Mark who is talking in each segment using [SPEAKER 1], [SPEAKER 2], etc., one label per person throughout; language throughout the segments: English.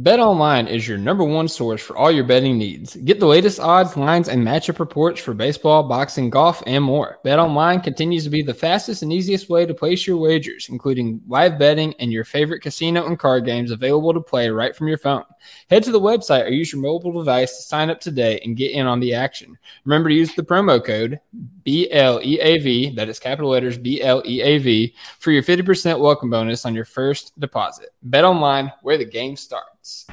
[SPEAKER 1] BetOnline is your number one source for all your betting needs. Get the latest odds, lines, and matchup reports for baseball, boxing, golf, and more. BetOnline continues to be the fastest and easiest way to place your wagers, including live betting and your favorite casino and card games available to play right from your phone. Head to the website or use your mobile device to sign up today and get in on the action. Remember to use the promo code BLEAV, that is capital letters BLEAV, for your 50% welcome bonus on your first deposit. BetOnline, where the game starts.
[SPEAKER 2] Hands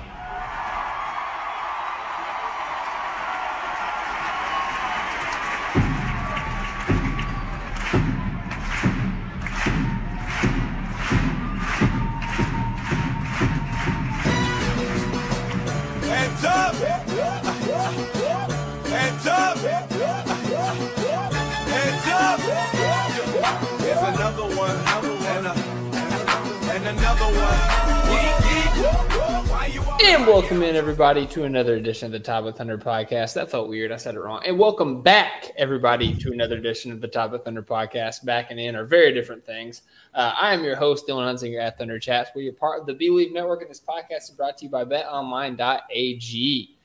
[SPEAKER 2] And
[SPEAKER 1] welcome in, everybody, to another edition of the Top of Thunder podcast. That felt weird. I said it wrong. And welcome back, everybody, to another edition of the Top of Thunder podcast. Back and in are very different things. Uh, I am your host, Dylan Hunsinger at Thunder Chats. We're part of the Believe Network, and this podcast is brought to you by betonline.ag.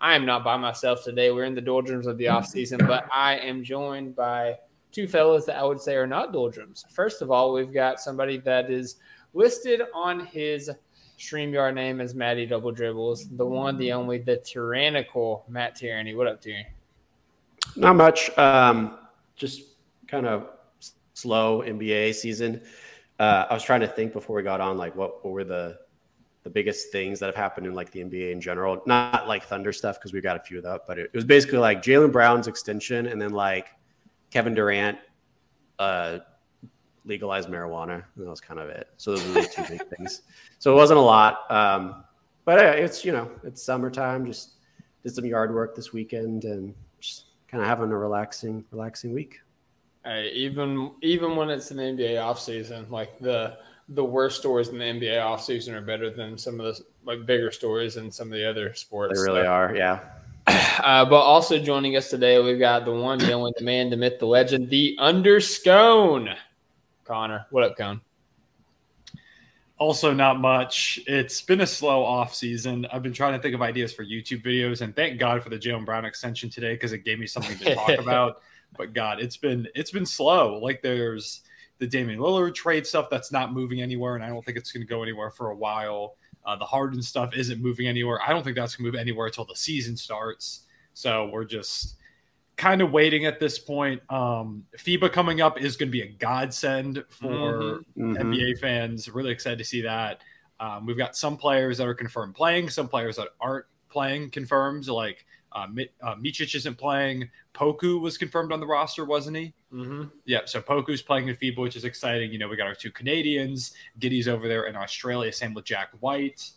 [SPEAKER 1] I am not by myself today. We're in the doldrums of the offseason, but I am joined by two fellows that I would say are not doldrums. First of all, we've got somebody that is listed on his StreamYard name is Matty Double Dribbles, the one, the only, the tyrannical Matt Tyranny. What up, Tyranny?
[SPEAKER 3] Not much. Um, just kind of slow NBA season. Uh, I was trying to think before we got on, like what, what were the the biggest things that have happened in like the NBA in general. Not like Thunder stuff because we got a few of that, but it, it was basically like Jaylen Brown's extension and then like Kevin Durant uh, legalized marijuana. And that was kind of it. So those were the two big things. So it wasn't a lot, um, but uh, it's you know it's summertime. Just did some yard work this weekend and just kind of having a relaxing relaxing week.
[SPEAKER 1] Hey, even even when it's an NBA offseason, like the the worst stories in the NBA offseason are better than some of the like bigger stories in some of the other sports.
[SPEAKER 3] They really
[SPEAKER 1] So,
[SPEAKER 3] are. Yeah.
[SPEAKER 1] Uh, but also joining us today, we've got the one, the only, the man, the myth, the legend, the Underscone. Connor, what up, Con?
[SPEAKER 4] Also, not much. It's been a slow off season. I've been trying to think of ideas for YouTube videos, and thank God for the Jaylen Brown extension today because it gave me something to talk about. But God, it's been it's been slow. Like there's the Damian Lillard trade stuff that's not moving anywhere, and I don't think it's going to go anywhere for a while. Uh, the Harden stuff isn't moving anywhere. I don't think that's going to move anywhere until the season starts. So we're just kind of waiting at this point. Um, FIBA coming up is going to be a godsend for
[SPEAKER 3] Mhm.
[SPEAKER 4] NBA fans. Really excited to see that. Um, we've got some players that are confirmed playing, some players that aren't playing confirmed. Like uh, uh, Micic isn't playing. Poku was confirmed on the roster, wasn't he?
[SPEAKER 1] Mm-hmm.
[SPEAKER 4] Yeah, so Poku's playing in FIBA, which is exciting. You know, we got our two Canadians. Giddey's over there in Australia, same with Jack White.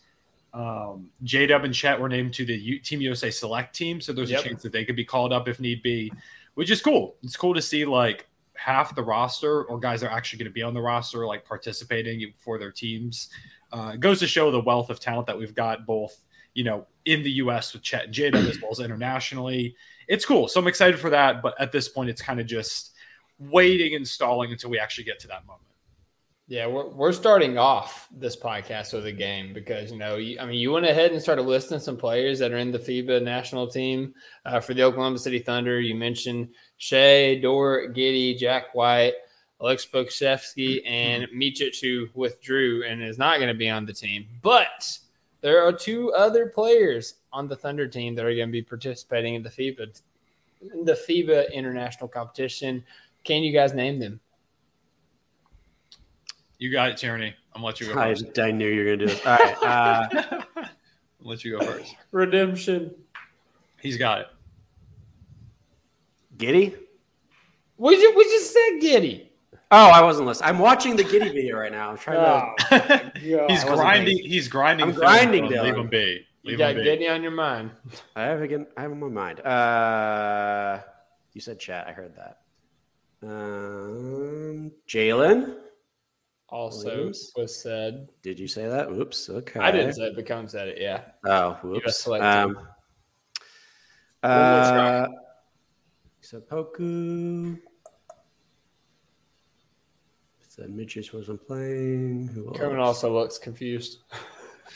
[SPEAKER 4] Um, J Dub and Chet were named to the U- Team USA Select team, so there's
[SPEAKER 1] Yep.
[SPEAKER 4] a chance that they could be called up if need be, which is cool. It's cool to see like half the roster or guys that are actually going to be on the roster, like participating for their teams. Uh, it goes to show the wealth of talent that we've got both, you know, in the U.S. with Chet and J Dub as well as internationally. It's cool, so I'm excited for that. But at this point, it's kind of just waiting and stalling until we actually get to that moment.
[SPEAKER 1] Yeah, we're, we're starting off this podcast with a game because you know, you, I mean, you went ahead and started listing some players that are in the FIBA national team uh, for the Oklahoma City Thunder. You mentioned Shai, Dort, Giddey, Jack White, Alex Pokusevski, and Micic, who withdrew and is not going to be on the team. But there are two other players on the Thunder team that are going to be participating in the FIBA, in the FIBA international competition. Can you guys name them?
[SPEAKER 4] You got it, Tyranny. I'm gonna let you go
[SPEAKER 3] I,
[SPEAKER 4] first.
[SPEAKER 3] I knew you were gonna do this. All right. Uh,
[SPEAKER 4] I'll let you go first.
[SPEAKER 1] Redemption.
[SPEAKER 4] He's got it.
[SPEAKER 3] Giddey.
[SPEAKER 1] We just, we just said Giddey.
[SPEAKER 3] Oh, I wasn't listening. I'm watching the Giddey video right now. I'm trying to.
[SPEAKER 4] he's grinding.
[SPEAKER 3] paying.
[SPEAKER 4] He's grinding.
[SPEAKER 3] I'm grinding,
[SPEAKER 4] Dylan. Leave him be.
[SPEAKER 1] You
[SPEAKER 4] Leave
[SPEAKER 1] got
[SPEAKER 4] him be.
[SPEAKER 1] Giddey on your mind.
[SPEAKER 3] I have again. I have him on my mind. Uh, you said chat. I heard that. Um, Jalen.
[SPEAKER 1] Also
[SPEAKER 3] Williams?
[SPEAKER 1] was said.
[SPEAKER 3] Did you say that? Oops. Okay.
[SPEAKER 1] I didn't say it, but Cone said it. Yeah.
[SPEAKER 3] Oh,
[SPEAKER 1] US
[SPEAKER 3] whoops.
[SPEAKER 1] select
[SPEAKER 3] Um,
[SPEAKER 1] team.
[SPEAKER 3] uh, so Poku. Said Mitchell wasn't playing. Who
[SPEAKER 1] Cohen
[SPEAKER 3] else?
[SPEAKER 1] also looks confused.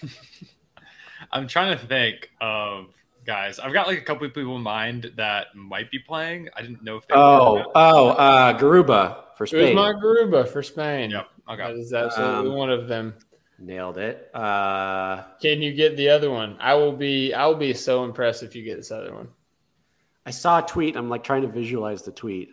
[SPEAKER 4] I'm trying to think of guys. I've got like a couple of people in mind that might be playing. I didn't know if they.
[SPEAKER 3] Oh, oh, uh, Garuba for Spain.
[SPEAKER 1] Usman Garuba for Spain.
[SPEAKER 4] Yep.
[SPEAKER 1] That
[SPEAKER 4] Okay.
[SPEAKER 1] is absolutely
[SPEAKER 3] Um,
[SPEAKER 1] one of them.
[SPEAKER 3] Nailed it. Uh,
[SPEAKER 1] Can you get the other one? I will be. I will be so impressed if you get this other one.
[SPEAKER 3] I saw a tweet. I'm like trying to visualize the tweet.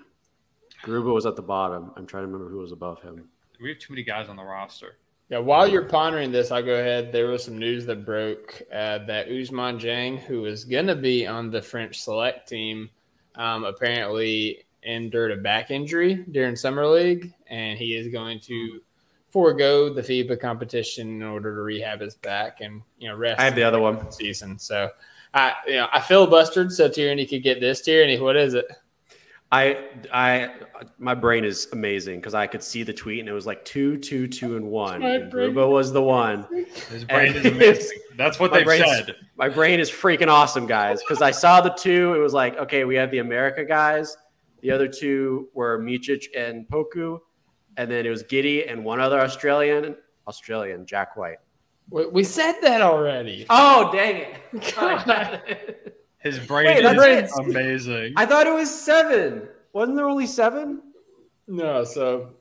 [SPEAKER 3] Garuba was at the bottom. I'm trying to remember who was above him.
[SPEAKER 4] We have too many guys on the roster.
[SPEAKER 1] Yeah, while you're pondering this, I'll go ahead. There was some news that broke uh, that Ousmane Dieng, who is going to be on the French select team, um, apparently endured a back injury during summer league, and he is going to forego the FIBA competition in order to rehab his back and you know rest
[SPEAKER 3] I have the other one.
[SPEAKER 1] season. So I you know I filibustered so Tyranny could get this Tyranny. What is it?
[SPEAKER 3] I, I, my brain is amazing because I could see the tweet and it was like two, two, two, and one.
[SPEAKER 1] My
[SPEAKER 3] And
[SPEAKER 1] brain-
[SPEAKER 3] was the one.
[SPEAKER 4] His brain is amazing. That's what they've said.
[SPEAKER 3] My brain is freaking awesome, guys. Because I saw the two, it was like, okay, we have the America guys. The other two were Micic and Poku, and then it was Giddey and one other Australian, Australian Jack White.
[SPEAKER 1] We, we said that already.
[SPEAKER 3] Oh, dang it!
[SPEAKER 1] God.
[SPEAKER 4] His brain
[SPEAKER 3] Wait,
[SPEAKER 4] is
[SPEAKER 3] that's
[SPEAKER 4] amazing.
[SPEAKER 3] I thought it was seven. Wasn't there only seven?
[SPEAKER 1] No, so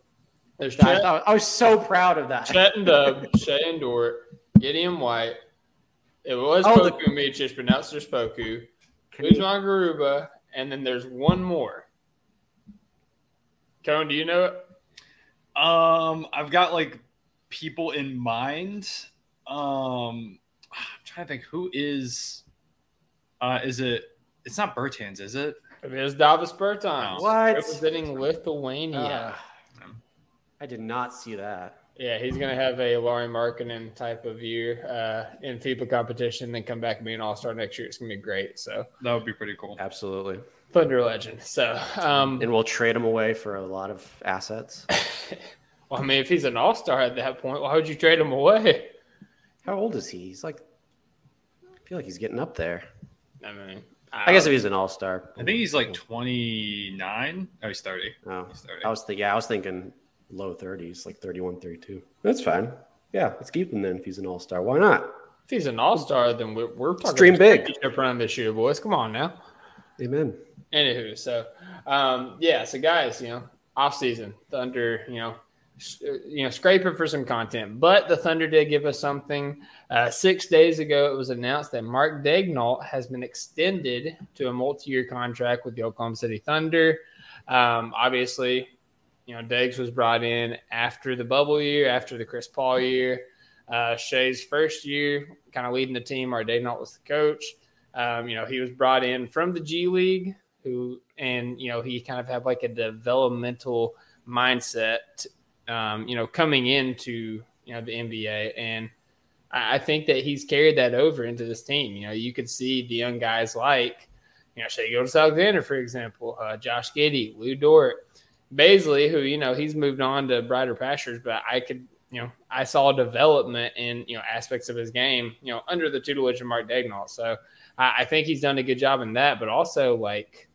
[SPEAKER 1] there's
[SPEAKER 3] I, thought, I was so proud of that.
[SPEAKER 1] Chet and Dub, Shai and Dort, Gideon White. It was
[SPEAKER 3] Oh, the-
[SPEAKER 1] Poku Micic, but now it's just Poku.
[SPEAKER 3] Can you-
[SPEAKER 1] Garuba, and then there's one more. Cone, do you know it?
[SPEAKER 4] Um, I've got like people in mind. Um, I'm trying to think who is. Uh, is it? It's not Bertans, is it?
[SPEAKER 1] It is Davis Bertans.
[SPEAKER 3] What?
[SPEAKER 1] Representing Lithuania.
[SPEAKER 3] Ah, I did not see that.
[SPEAKER 1] yeah, he's going to have a Lauri Markkanen type of year uh, in FIBA competition, then come back and be an all star next year. It's going to be great. So,
[SPEAKER 4] That would be pretty cool.
[SPEAKER 3] Absolutely.
[SPEAKER 1] Thunder legend. So, um,
[SPEAKER 3] And we'll trade him away for a lot of assets.
[SPEAKER 1] well, I mean, if he's an all star at that point, why would you trade him away?
[SPEAKER 3] How old is he? He's like, I feel like he's getting up there.
[SPEAKER 1] I mean,
[SPEAKER 3] I guess if he's an all star.
[SPEAKER 4] I think he's like 29. Oh, he's 30.
[SPEAKER 3] Oh,
[SPEAKER 4] He's 30.
[SPEAKER 3] I was thinking, yeah, I was thinking low 30s, like 31, 32. That's fine. Yeah, let's keep him then if he's an all star. Why not?
[SPEAKER 1] if he's an all star, then we're, we're talking
[SPEAKER 3] dream big.
[SPEAKER 1] championship run this year, boys. Come on now.
[SPEAKER 3] Amen.
[SPEAKER 1] Anywho, so um, yeah, so guys, you know, off season, Thunder, you know, s- uh, you know, scraping for some content, but the Thunder did give us something. Uh, six days ago, it was announced that Mark Daigneault has been extended to a multi-year contract with the Oklahoma City Thunder. Um, obviously, you know, Diggs was brought in after the bubble year, after the Chris Paul year. Uh, Shai's first year, kind of leading the team. Mark Daigneault was the coach. Um, you know, he was brought in from the G League, who, and you know, he kind of had like a developmental mindset, um, you know, coming into you know the NBA, and I, I think that he's carried that over into this team. You know, you could see the young guys like, you know, Shai Gilgeous-Alexander, for example, uh, Josh Giddey, Lu Dort, Bazley, who you know he's moved on to brighter pastures, but I could. You know, I saw development in you know aspects of his game, you know, under the tutelage of Mark Daigneault. So I, I think he's done a good job in that, but also like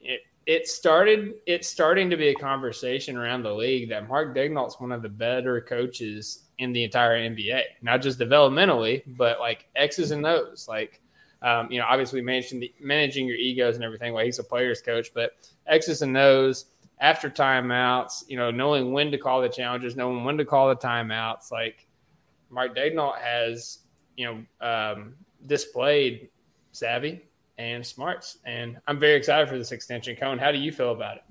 [SPEAKER 1] it, it started it's starting to be a conversation around the league that Mark Daigneault's one of the better coaches in the entire NBA, not just developmentally, but like X's and O's. Like, um, you know, obviously managing the, managing your egos and everything. Well, he's a player's coach, but X's and O's after timeouts, you know, knowing when to call the challenges, knowing when to call the timeouts. Like Mark Daigneault has, you know, um, displayed savvy and smarts. And I'm very excited for this extension. Cone, how do you feel about it?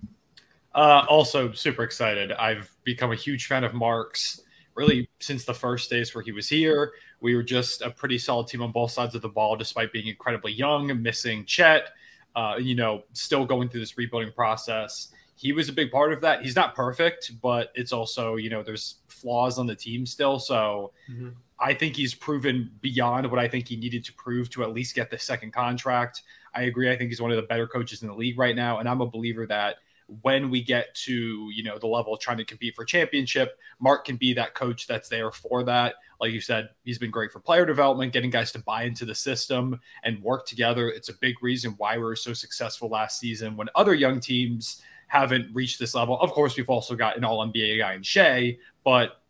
[SPEAKER 4] Uh, also, super excited. I've become a huge fan of Mark's really since the first days where he was here. We were just a pretty solid team on both sides of the ball, despite being incredibly young and missing Chet. Uh, you know, still going through this rebuilding process. He was a big part of that. He's not perfect, but it's also, you know, there's flaws on the team still. So
[SPEAKER 1] Mhm.
[SPEAKER 4] I think he's proven beyond what I think he needed to prove to at least get the second contract. I agree. I think he's one of the better coaches in the league right now. And I'm a believer that when we get to you know the level of trying to compete for championship mark can be that coach that's there for that like you said he's been great for player development getting guys to buy into the system and work together it's a big reason why we were so successful last season when other young teams haven't reached this level. Of course, we've also got an all NBA guy in Shai, but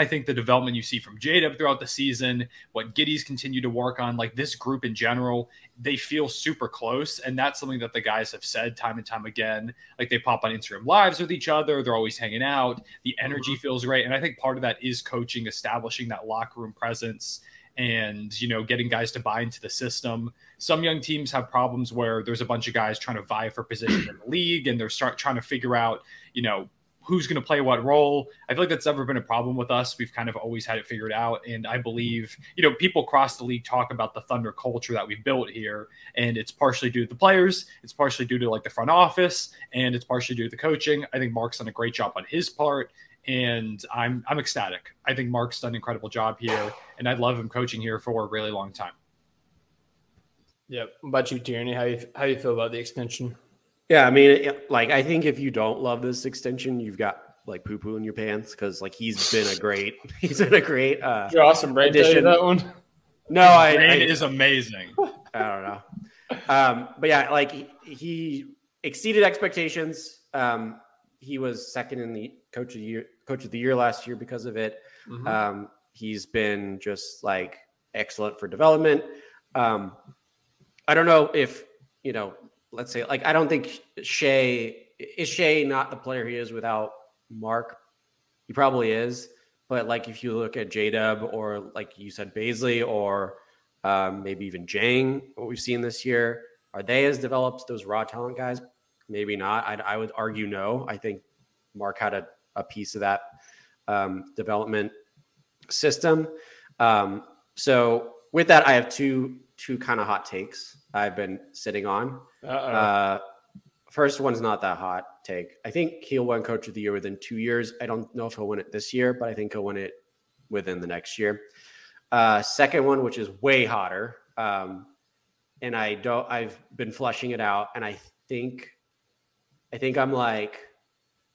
[SPEAKER 4] I think the development you see from Jada throughout the season, what Giddey's continue to work on, like this group in general, they feel super close. And that's something that the guys have said time and time again. Like they pop on Instagram lives with each other, they're always hanging out. The energy mm-hmm. feels great. And I think part of that is coaching, establishing that locker room presence and you know getting guys to buy into the system some young teams have problems where there's a bunch of guys trying to vie for position in the league and they're start trying to figure out you know who's going to play what role. I feel like that's never been a problem with us. We've kind of always had it figured out. And I believe, you know, people across the league talk about the Thunder culture that we've built here. And it's partially due to the players, it's partially due to like the front office, and it's partially due to the coaching. I think Mark's done a great job on his part. And I'm I'm ecstatic. I think Mark's done an incredible job here, and I'd love him coaching here for a really long time.
[SPEAKER 1] Yep. What about you, Tierney? How you how you feel about the extension?
[SPEAKER 3] Yeah, I mean, it, like I think if you don't love this extension, you've got like poo poo in your pants because like he's been a great, he's been a great. uh
[SPEAKER 1] Did Austin Brain tell you
[SPEAKER 3] addition.
[SPEAKER 1] that one?
[SPEAKER 3] No, I, I
[SPEAKER 4] is amazing.
[SPEAKER 3] I don't know. Um, but yeah, like he, he exceeded expectations. Um, he was second in the coach of the year, coach of the year last year because of it.
[SPEAKER 1] Mhm.
[SPEAKER 3] Um, he's been just like excellent for development. Um, I don't know if you know. Let's say like I don't think Shai is Shai not the player he is without Mark. He probably is, but like if you look at J Dub or like you said Bazley or um, maybe even Dieng, what we've seen this year, are they as developed those raw talent guys? Maybe not. I, I would argue no. I think Mark had a, a piece of that um, development system. Um, so with that, I have two two kind of hot takes I've been sitting on.
[SPEAKER 1] Uh-oh.
[SPEAKER 3] Uh, first one's not that hot take. I think he'll win Coach of the Year within two years. I don't know if he'll win it this year, but I think he'll win it within the next year. Uh, second one, which is way hotter, um, and I don't. I've been flushing it out, and I think, I think I'm like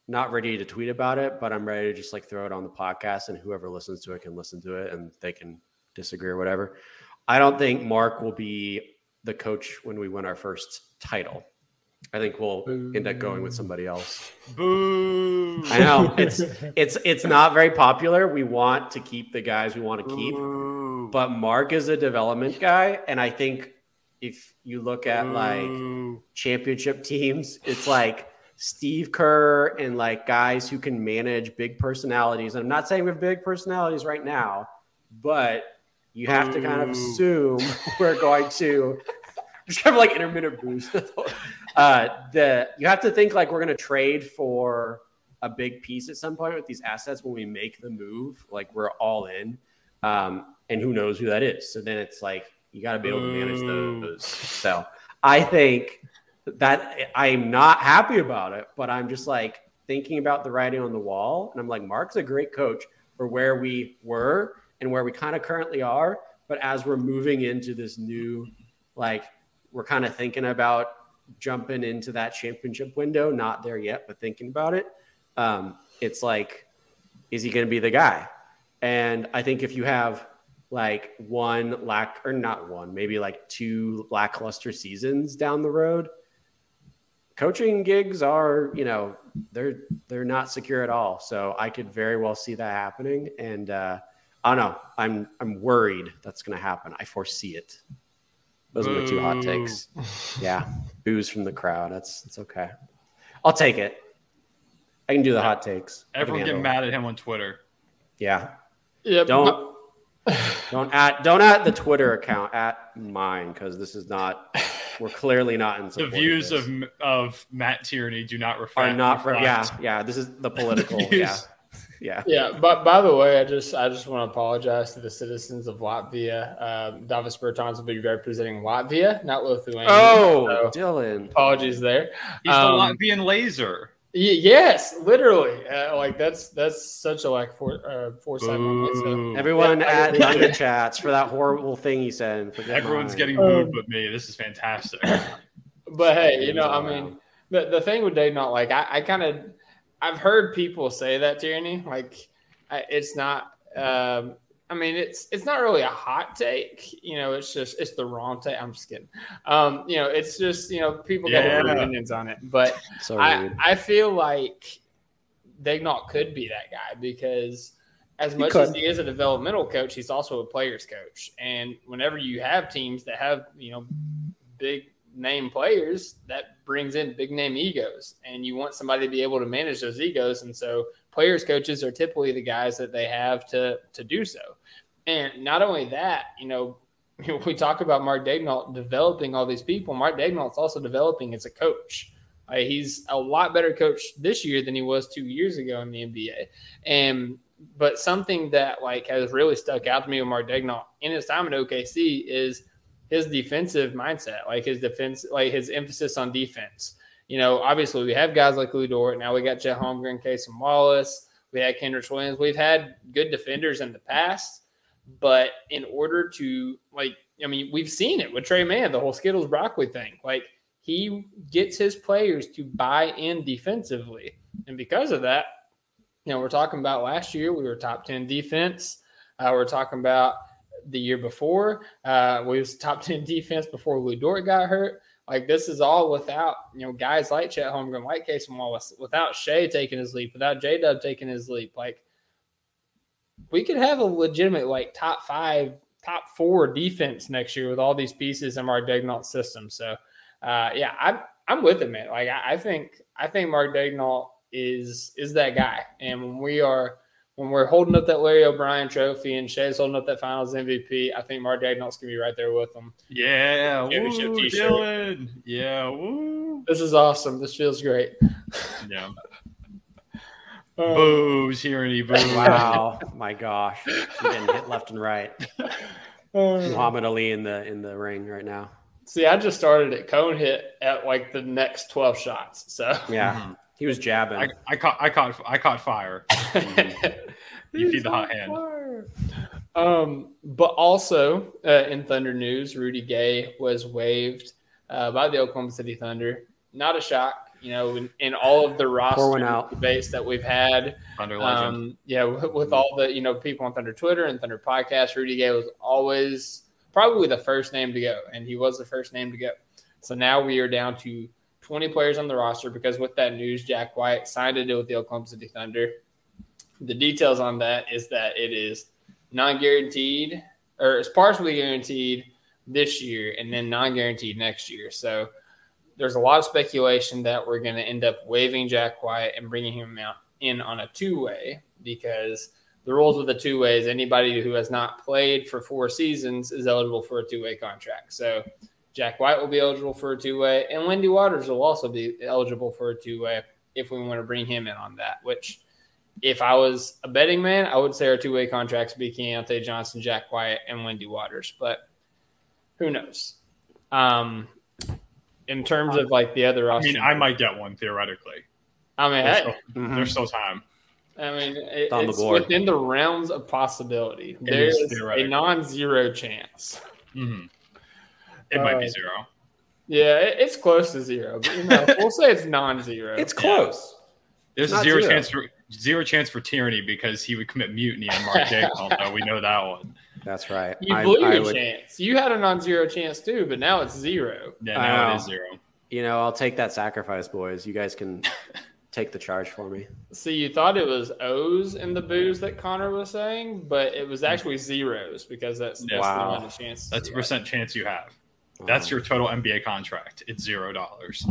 [SPEAKER 3] not ready to tweet about it, but I'm ready to just like throw it on the podcast, and whoever listens to it can listen to it, and they can disagree or whatever. I don't think Mark will be the coach when we win our first title. I think we'll end up going with somebody else.
[SPEAKER 4] Boo!
[SPEAKER 3] I know it's it's it's not very popular. We want to keep the guys we want to keep,
[SPEAKER 4] Boo.
[SPEAKER 3] but Mark is a development guy, and I think if you look at like championship teams, it's like Steve Kerr and like guys who can manage big personalities. And I'm not saying we have big personalities right now, but you have to kind of assume we're going to just kind of like intermittent boost. uh, the you have to think like we're going to trade for a big piece at some point with these assets when we make the move. Like we're all in, um, and who knows who that is. So then it's like you got to be able to manage those. So I think that I'm not happy about it, but I'm just like thinking about the writing on the wall, and I'm like, Mark's a great coach for where we were and where we kind of currently are. But as we're moving into this new, like, we're kind of thinking about jumping into that championship window, not there yet, but thinking about it. Um, it's like, is he going to be the guy? And I think if you have like one lack or not one, maybe like two lackluster seasons down the road, coaching gigs are, you know, they're they're not secure at all. So I could very well see that happening. And uh, Oh, I don't know. I'm I'm worried that's going to happen. I foresee it. Those are my two hot takes. Yeah, booze from the crowd. That's that's okay. I'll take it. I can do the hot takes.
[SPEAKER 4] Everyone get
[SPEAKER 3] handle it.
[SPEAKER 4] mad at him on Twitter.
[SPEAKER 3] Yeah.
[SPEAKER 1] Yep.
[SPEAKER 3] Don't don't at don't at the Twitter account at mine because this is not. We're clearly not in
[SPEAKER 4] The
[SPEAKER 3] support
[SPEAKER 4] views
[SPEAKER 3] this.
[SPEAKER 4] of of Matt Tierney do not reflect.
[SPEAKER 3] are not. For, yeah,
[SPEAKER 4] reflect-
[SPEAKER 3] yeah. This is the political.
[SPEAKER 4] Views.
[SPEAKER 3] yeah, yeah.
[SPEAKER 1] Yeah, but by the way, I just I just want to apologize to the citizens of Latvia. Um, Davis Bertans will be representing Latvia, not Lithuania.
[SPEAKER 3] Oh,
[SPEAKER 1] So,
[SPEAKER 3] Dylan.
[SPEAKER 1] apologies there.
[SPEAKER 4] He's
[SPEAKER 1] Um,
[SPEAKER 4] the Latvian laser.
[SPEAKER 1] Y- yes, literally. Uh, like that's that's such a like for uh, foresight moment. So.
[SPEAKER 3] Everyone
[SPEAKER 1] Yeah, I
[SPEAKER 3] at
[SPEAKER 1] appreciate
[SPEAKER 3] Thunder chats for that horrible thing he said. forget
[SPEAKER 4] Everyone's
[SPEAKER 3] mine.
[SPEAKER 4] getting
[SPEAKER 1] Um,
[SPEAKER 4] booed but me. This is fantastic.
[SPEAKER 1] But hey, you know, I mean, the the thing with Dave, not like I, I kind of, I've heard people say that tyranny. Like, it's not. Um, I mean, it's it's not really a hot take. You know, it's just it's the wrong take. I'm just kidding. Um, you know, it's just you know people got different opinions on it, but
[SPEAKER 3] So
[SPEAKER 1] I
[SPEAKER 3] rude.
[SPEAKER 1] I feel like Daigneault could be that guy because as much
[SPEAKER 3] could.
[SPEAKER 1] as he is a developmental coach, he's also a players coach. And whenever you have teams that have you know big name players, that brings in big name egos, and you want somebody to be able to manage those egos. And so players coaches are typically the guys that they have to to do so. And not only that, you know, we talk about Mark Daigneault developing all these people. Mark Daigneault is also developing as a coach. Uh, he's a lot better coach this year than he was two years ago in the NBA. And but something that like has really stuck out to me with Mark Daigneault in his time at OKC is his defensive mindset, like his defense, like his emphasis on defense. You know, obviously we have guys like Lu Dort. Now we got Chet Holmgren, Cason Wallace. We had Kenrich Williams. We've had good defenders in the past, but in order to like, I mean, we've seen it with Tre Mann, the whole Skittles broccoli thing. Like he gets his players to buy in defensively, and because of that, you know, we're talking about last year we were top ten defense. Uh, we're talking about the year before uh, we was top ten defense before Lu Dort got hurt. Like this is all without you know guys like Chet Holmgren, like Cason Wallace, without Shai taking his leap, without J Dub taking his leap. Like we could have a legitimate like top five, top four defense next year with all these pieces in Mark Daigneault's system. So uh, yeah, I'm I'm with him, man. Like I, I think I think Mark Daigneault is is that guy, and when we are when we're holding up that Larry O'Brien trophy and Shai's holding up that Finals MVP, I think Mark Daigneault's gonna be right there with them.
[SPEAKER 4] Yeah,
[SPEAKER 1] Championship
[SPEAKER 4] woo,
[SPEAKER 1] t-shirt.
[SPEAKER 4] Dylan. Yeah, woo.
[SPEAKER 1] This is awesome. This feels great.
[SPEAKER 4] Yeah,
[SPEAKER 1] Um,
[SPEAKER 4] boos, hearing boo.
[SPEAKER 3] Wow, my gosh, you're getting hit left and right.
[SPEAKER 1] um,
[SPEAKER 3] Muhammad Ali in the in the ring right now.
[SPEAKER 1] see, I just started it. Cone hit at like the next twelve shots. So
[SPEAKER 3] Yeah,
[SPEAKER 4] Mhm.
[SPEAKER 3] He was jabbing.
[SPEAKER 4] I, I caught, I caught, I caught fire. You feed the hot hand.
[SPEAKER 1] Um, but also uh, in Thunder news, Rudy Gay was waived uh, by the Oklahoma City Thunder. Not a shock, you know, in, in all of the
[SPEAKER 3] one
[SPEAKER 1] roster
[SPEAKER 3] out.
[SPEAKER 1] debates that we've had.
[SPEAKER 4] Thunder legend.
[SPEAKER 1] Um, yeah, with, with all the you know people on Thunder Twitter and Thunder podcast, Rudy Gay was always probably the first name to go, and he was the first name to go. So now we are down to 20 players on the roster because with that news, Jack White signed a deal with the Oklahoma City Thunder. The details on that is that it is non-guaranteed, or it's partially guaranteed this year, and then non-guaranteed next year. So there's a lot of speculation that we're going to end up waiving Jack White and bringing him out in on a two-way because the rules with the two-way is anybody who has not played for four seasons is eligible for a two-way contract. So Jack White will be eligible for a two-way, and Lindy Waters will also be eligible for a two-way if we want to bring him in on that. Which, if I was a betting man, I would say our two-way contracts would be Keyontae Johnson, Jack White, and Lindy Waters. But who knows? Um, in terms of like the other
[SPEAKER 4] I mean, I might get one theoretically.
[SPEAKER 1] I mean,
[SPEAKER 4] There's
[SPEAKER 1] hey,
[SPEAKER 4] still,
[SPEAKER 3] Mhm.
[SPEAKER 4] there's still time.
[SPEAKER 1] I mean, it,
[SPEAKER 3] on the
[SPEAKER 1] it's
[SPEAKER 3] board.
[SPEAKER 1] within the realms of possibility.
[SPEAKER 4] It
[SPEAKER 1] There's
[SPEAKER 4] is
[SPEAKER 1] a non-zero chance.
[SPEAKER 4] Mhm. It might be
[SPEAKER 1] Uh,
[SPEAKER 4] zero.
[SPEAKER 1] Yeah, it, it's close to zero. But, you know, we'll say it's non-zero.
[SPEAKER 3] It's close.
[SPEAKER 4] There's a zero,
[SPEAKER 3] zero.
[SPEAKER 4] chance for zero chance for tyranny because he would commit mutiny on Mark Daigneault. though we know that one.
[SPEAKER 3] That's right.
[SPEAKER 1] you blew
[SPEAKER 3] I
[SPEAKER 1] your
[SPEAKER 3] would-
[SPEAKER 1] chance. You had a non-zero chance too, but now it's zero.
[SPEAKER 4] Yeah, now
[SPEAKER 3] know.
[SPEAKER 4] it is zero.
[SPEAKER 3] You know, I'll take that sacrifice, boys. You guys can take the charge for me.
[SPEAKER 1] See, you thought it was O's in the booze that Connor was saying, but it was actually zeros because that's, that's
[SPEAKER 4] Wow.
[SPEAKER 1] the amount of chance.
[SPEAKER 4] That's a percent chance you have. That's
[SPEAKER 3] Um,
[SPEAKER 4] your total NBA contract. It's zero dollars.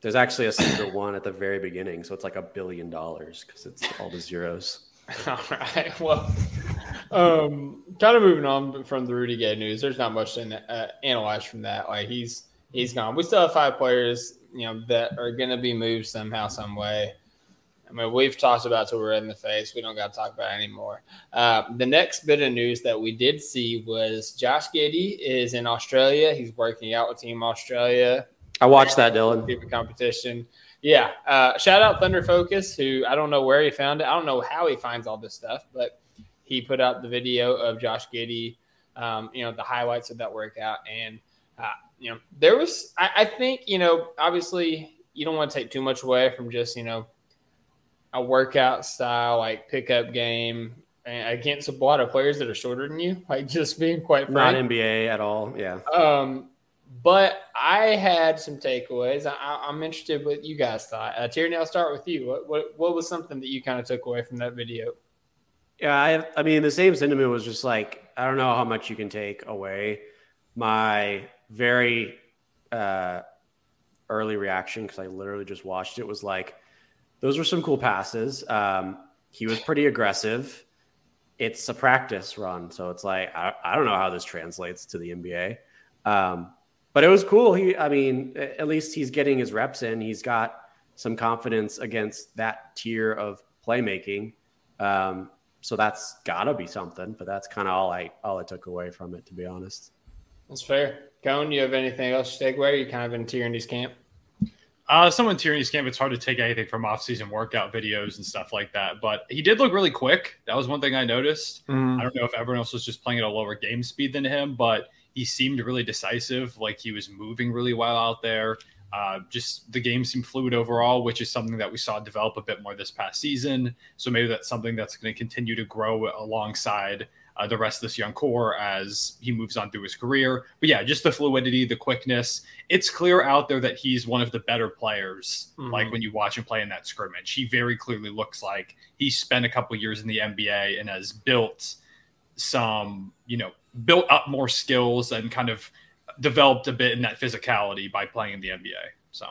[SPEAKER 3] There's actually a secret one at the very beginning, so it's like a billion dollars because it's all the zeros.
[SPEAKER 1] All right. Well, um, kind of moving on from the Rudy Gay news. There's not much to uh, analyze from that. Like he's he's gone. We still have five players, you know, that are going to be moved somehow, some way. I mean, we've talked about till we're in the face. We don't got to talk about it anymore. Uh, the next bit of news that we did see was Josh Giddey is in Australia. He's working out with Team Australia
[SPEAKER 3] I watched that, Dylan.
[SPEAKER 1] favorite competition. Yeah. Uh, shout out Thunder Focus, who I don't know where he found it. I don't know how he finds all this stuff, but he put out the video of Josh Giddey, um, you know, the highlights of that workout. And, uh, you know, there was, I, I think, you know, obviously you don't want to take too much away from just, you know, a workout style, like pickup game. against a lot of players that are shorter than you. Like just being quite
[SPEAKER 3] Not. NBA at all. Yeah.
[SPEAKER 1] Um, but I had some takeaways. I, am interested what you guys thought. Uh, Tierney, I'll start with you. What, what what was something that you kind of took away from that video?
[SPEAKER 3] Yeah, I, I mean, the same sentiment was just like, I don't know how much you can take away. My very uh, early reaction, because I literally just watched it, was like, those were some cool passes. Um, he was pretty aggressive. It's a practice run, so it's like I, I don't know how this translates to the NBA. Um, but it was cool. He, I mean, at least he's getting his reps in. He's got some confidence against that tier of playmaking. Um, so that's gotta be something. But that's kind of all I all I took away from it, to be honest.
[SPEAKER 1] That's fair. Cone, you have anything else to take away? you kind of in Tierney's camp?
[SPEAKER 4] Uh, someone Tierney's camp, it's hard to take anything from off-season workout videos and stuff like that. But he did look really quick. That was one thing I noticed. Mm. I don't know if everyone else was just playing at a lower game speed than him, but he seemed really decisive. Like he was moving really well out there. Uh, just the game seemed fluid overall, which is something that we saw develop a bit more this past season. So maybe that's something that's going to continue to grow alongside uh, the rest of this young core as he moves on through his career. But yeah, just the fluidity, the quickness. It's clear out there that he's one of the better players. Mm-hmm. Like when you watch him play in that scrimmage, he very clearly looks like he spent a couple years in the NBA and has built some, you know, built up more skills and kind of developed a bit in that physicality by playing in the NBA. So.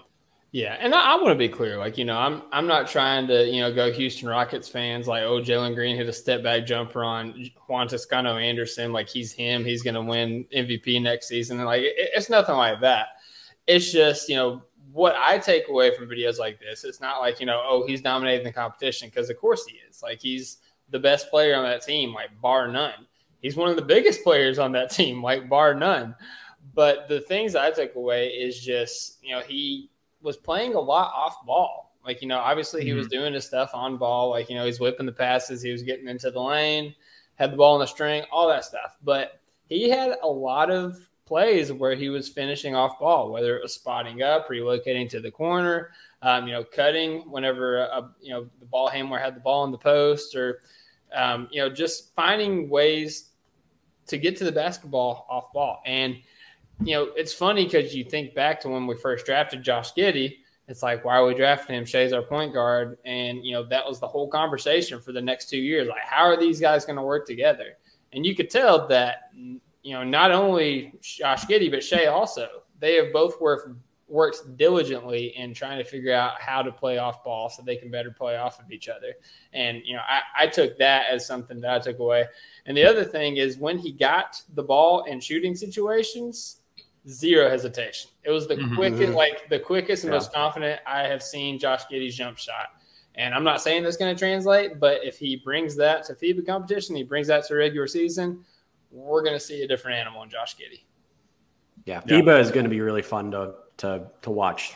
[SPEAKER 1] Yeah, and I, I want to be clear. Like, you know, I'm I'm not trying to, you know, go Houston Rockets fans like, oh, Jalen Green hit a step back jumper on Juan Toscano Anderson, like he's him, he's going to win MVP next season. And like, it, it's nothing like that. It's just, you know, what I take away from videos like this. It's not like, you know, oh, he's dominating the competition because of course he is. Like, he's the best player on that team, like bar none. He's one of the biggest players on that team, like bar none. But the things I took away is just, you know, he was playing a lot off ball. Like, you know, obviously he mm-hmm. was doing his stuff on ball. Like, you know, he's whipping the passes, he was getting into the lane, had the ball in the string, all that stuff. But he had a lot of plays where he was finishing off ball, whether it was spotting up, relocating to the corner, um, you know, cutting whenever a, you know the ball handler had the ball in the post, or um, you know, just finding ways to get to the basketball off ball. And you know, it's funny because you think back to when we first drafted Josh Giddey. It's like, why are we drafting him? Shai's our point guard. And, you know, that was the whole conversation for the next two years. Like, how are these guys going to work together? And you could tell that, you know, not only Josh Giddey, but Shai also, they have both worked, worked diligently in trying to figure out how to play off ball so they can better play off of each other. And, you know, I, I took that as something that I took away. And the other thing is when he got the ball in shooting situations, zero hesitation. It was the mm-hmm. quickest, like the quickest and yeah. most confident I have seen Josh Giddey's jump shot. And I'm not saying that's going to translate, but if he brings that to FIBA competition, he brings that to regular season, we're going to see a different animal in Josh Giddey.
[SPEAKER 3] Yeah, FIBA yeah. is going to be really fun to to to watch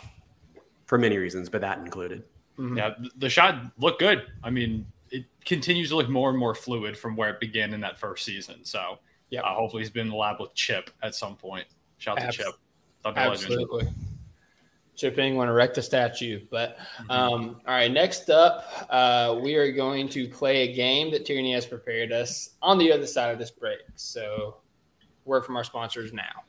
[SPEAKER 3] for many reasons, but that included.
[SPEAKER 4] Mm-hmm. Yeah, the shot looked good. I mean, it continues to look more and more fluid from where it began in that first season. So, yeah, uh, hopefully he's been in the lab with Chip at some point. Shout out Abs- to Chip.
[SPEAKER 1] Absolutely. Chip Engelland erect a statue. But mm-hmm. um, all right, next up, uh, we are going to play a game that Tierney has prepared us on the other side of this break. So, word from our sponsors now.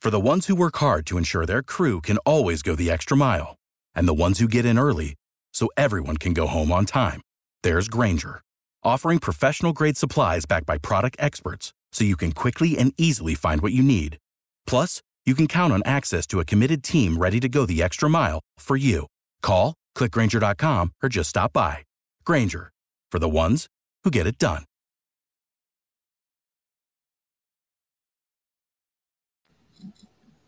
[SPEAKER 5] For the ones who work hard to ensure their crew can always go the extra mile, and the ones who get in early so everyone can go home on time, there's Grainger, offering professional grade supplies backed by product experts so you can quickly and easily find what you need. Plus, you can count on access to a committed team ready to go the extra mile for you. Call, clickgrainger.com, or just stop by. Grainger, for the ones who get it done.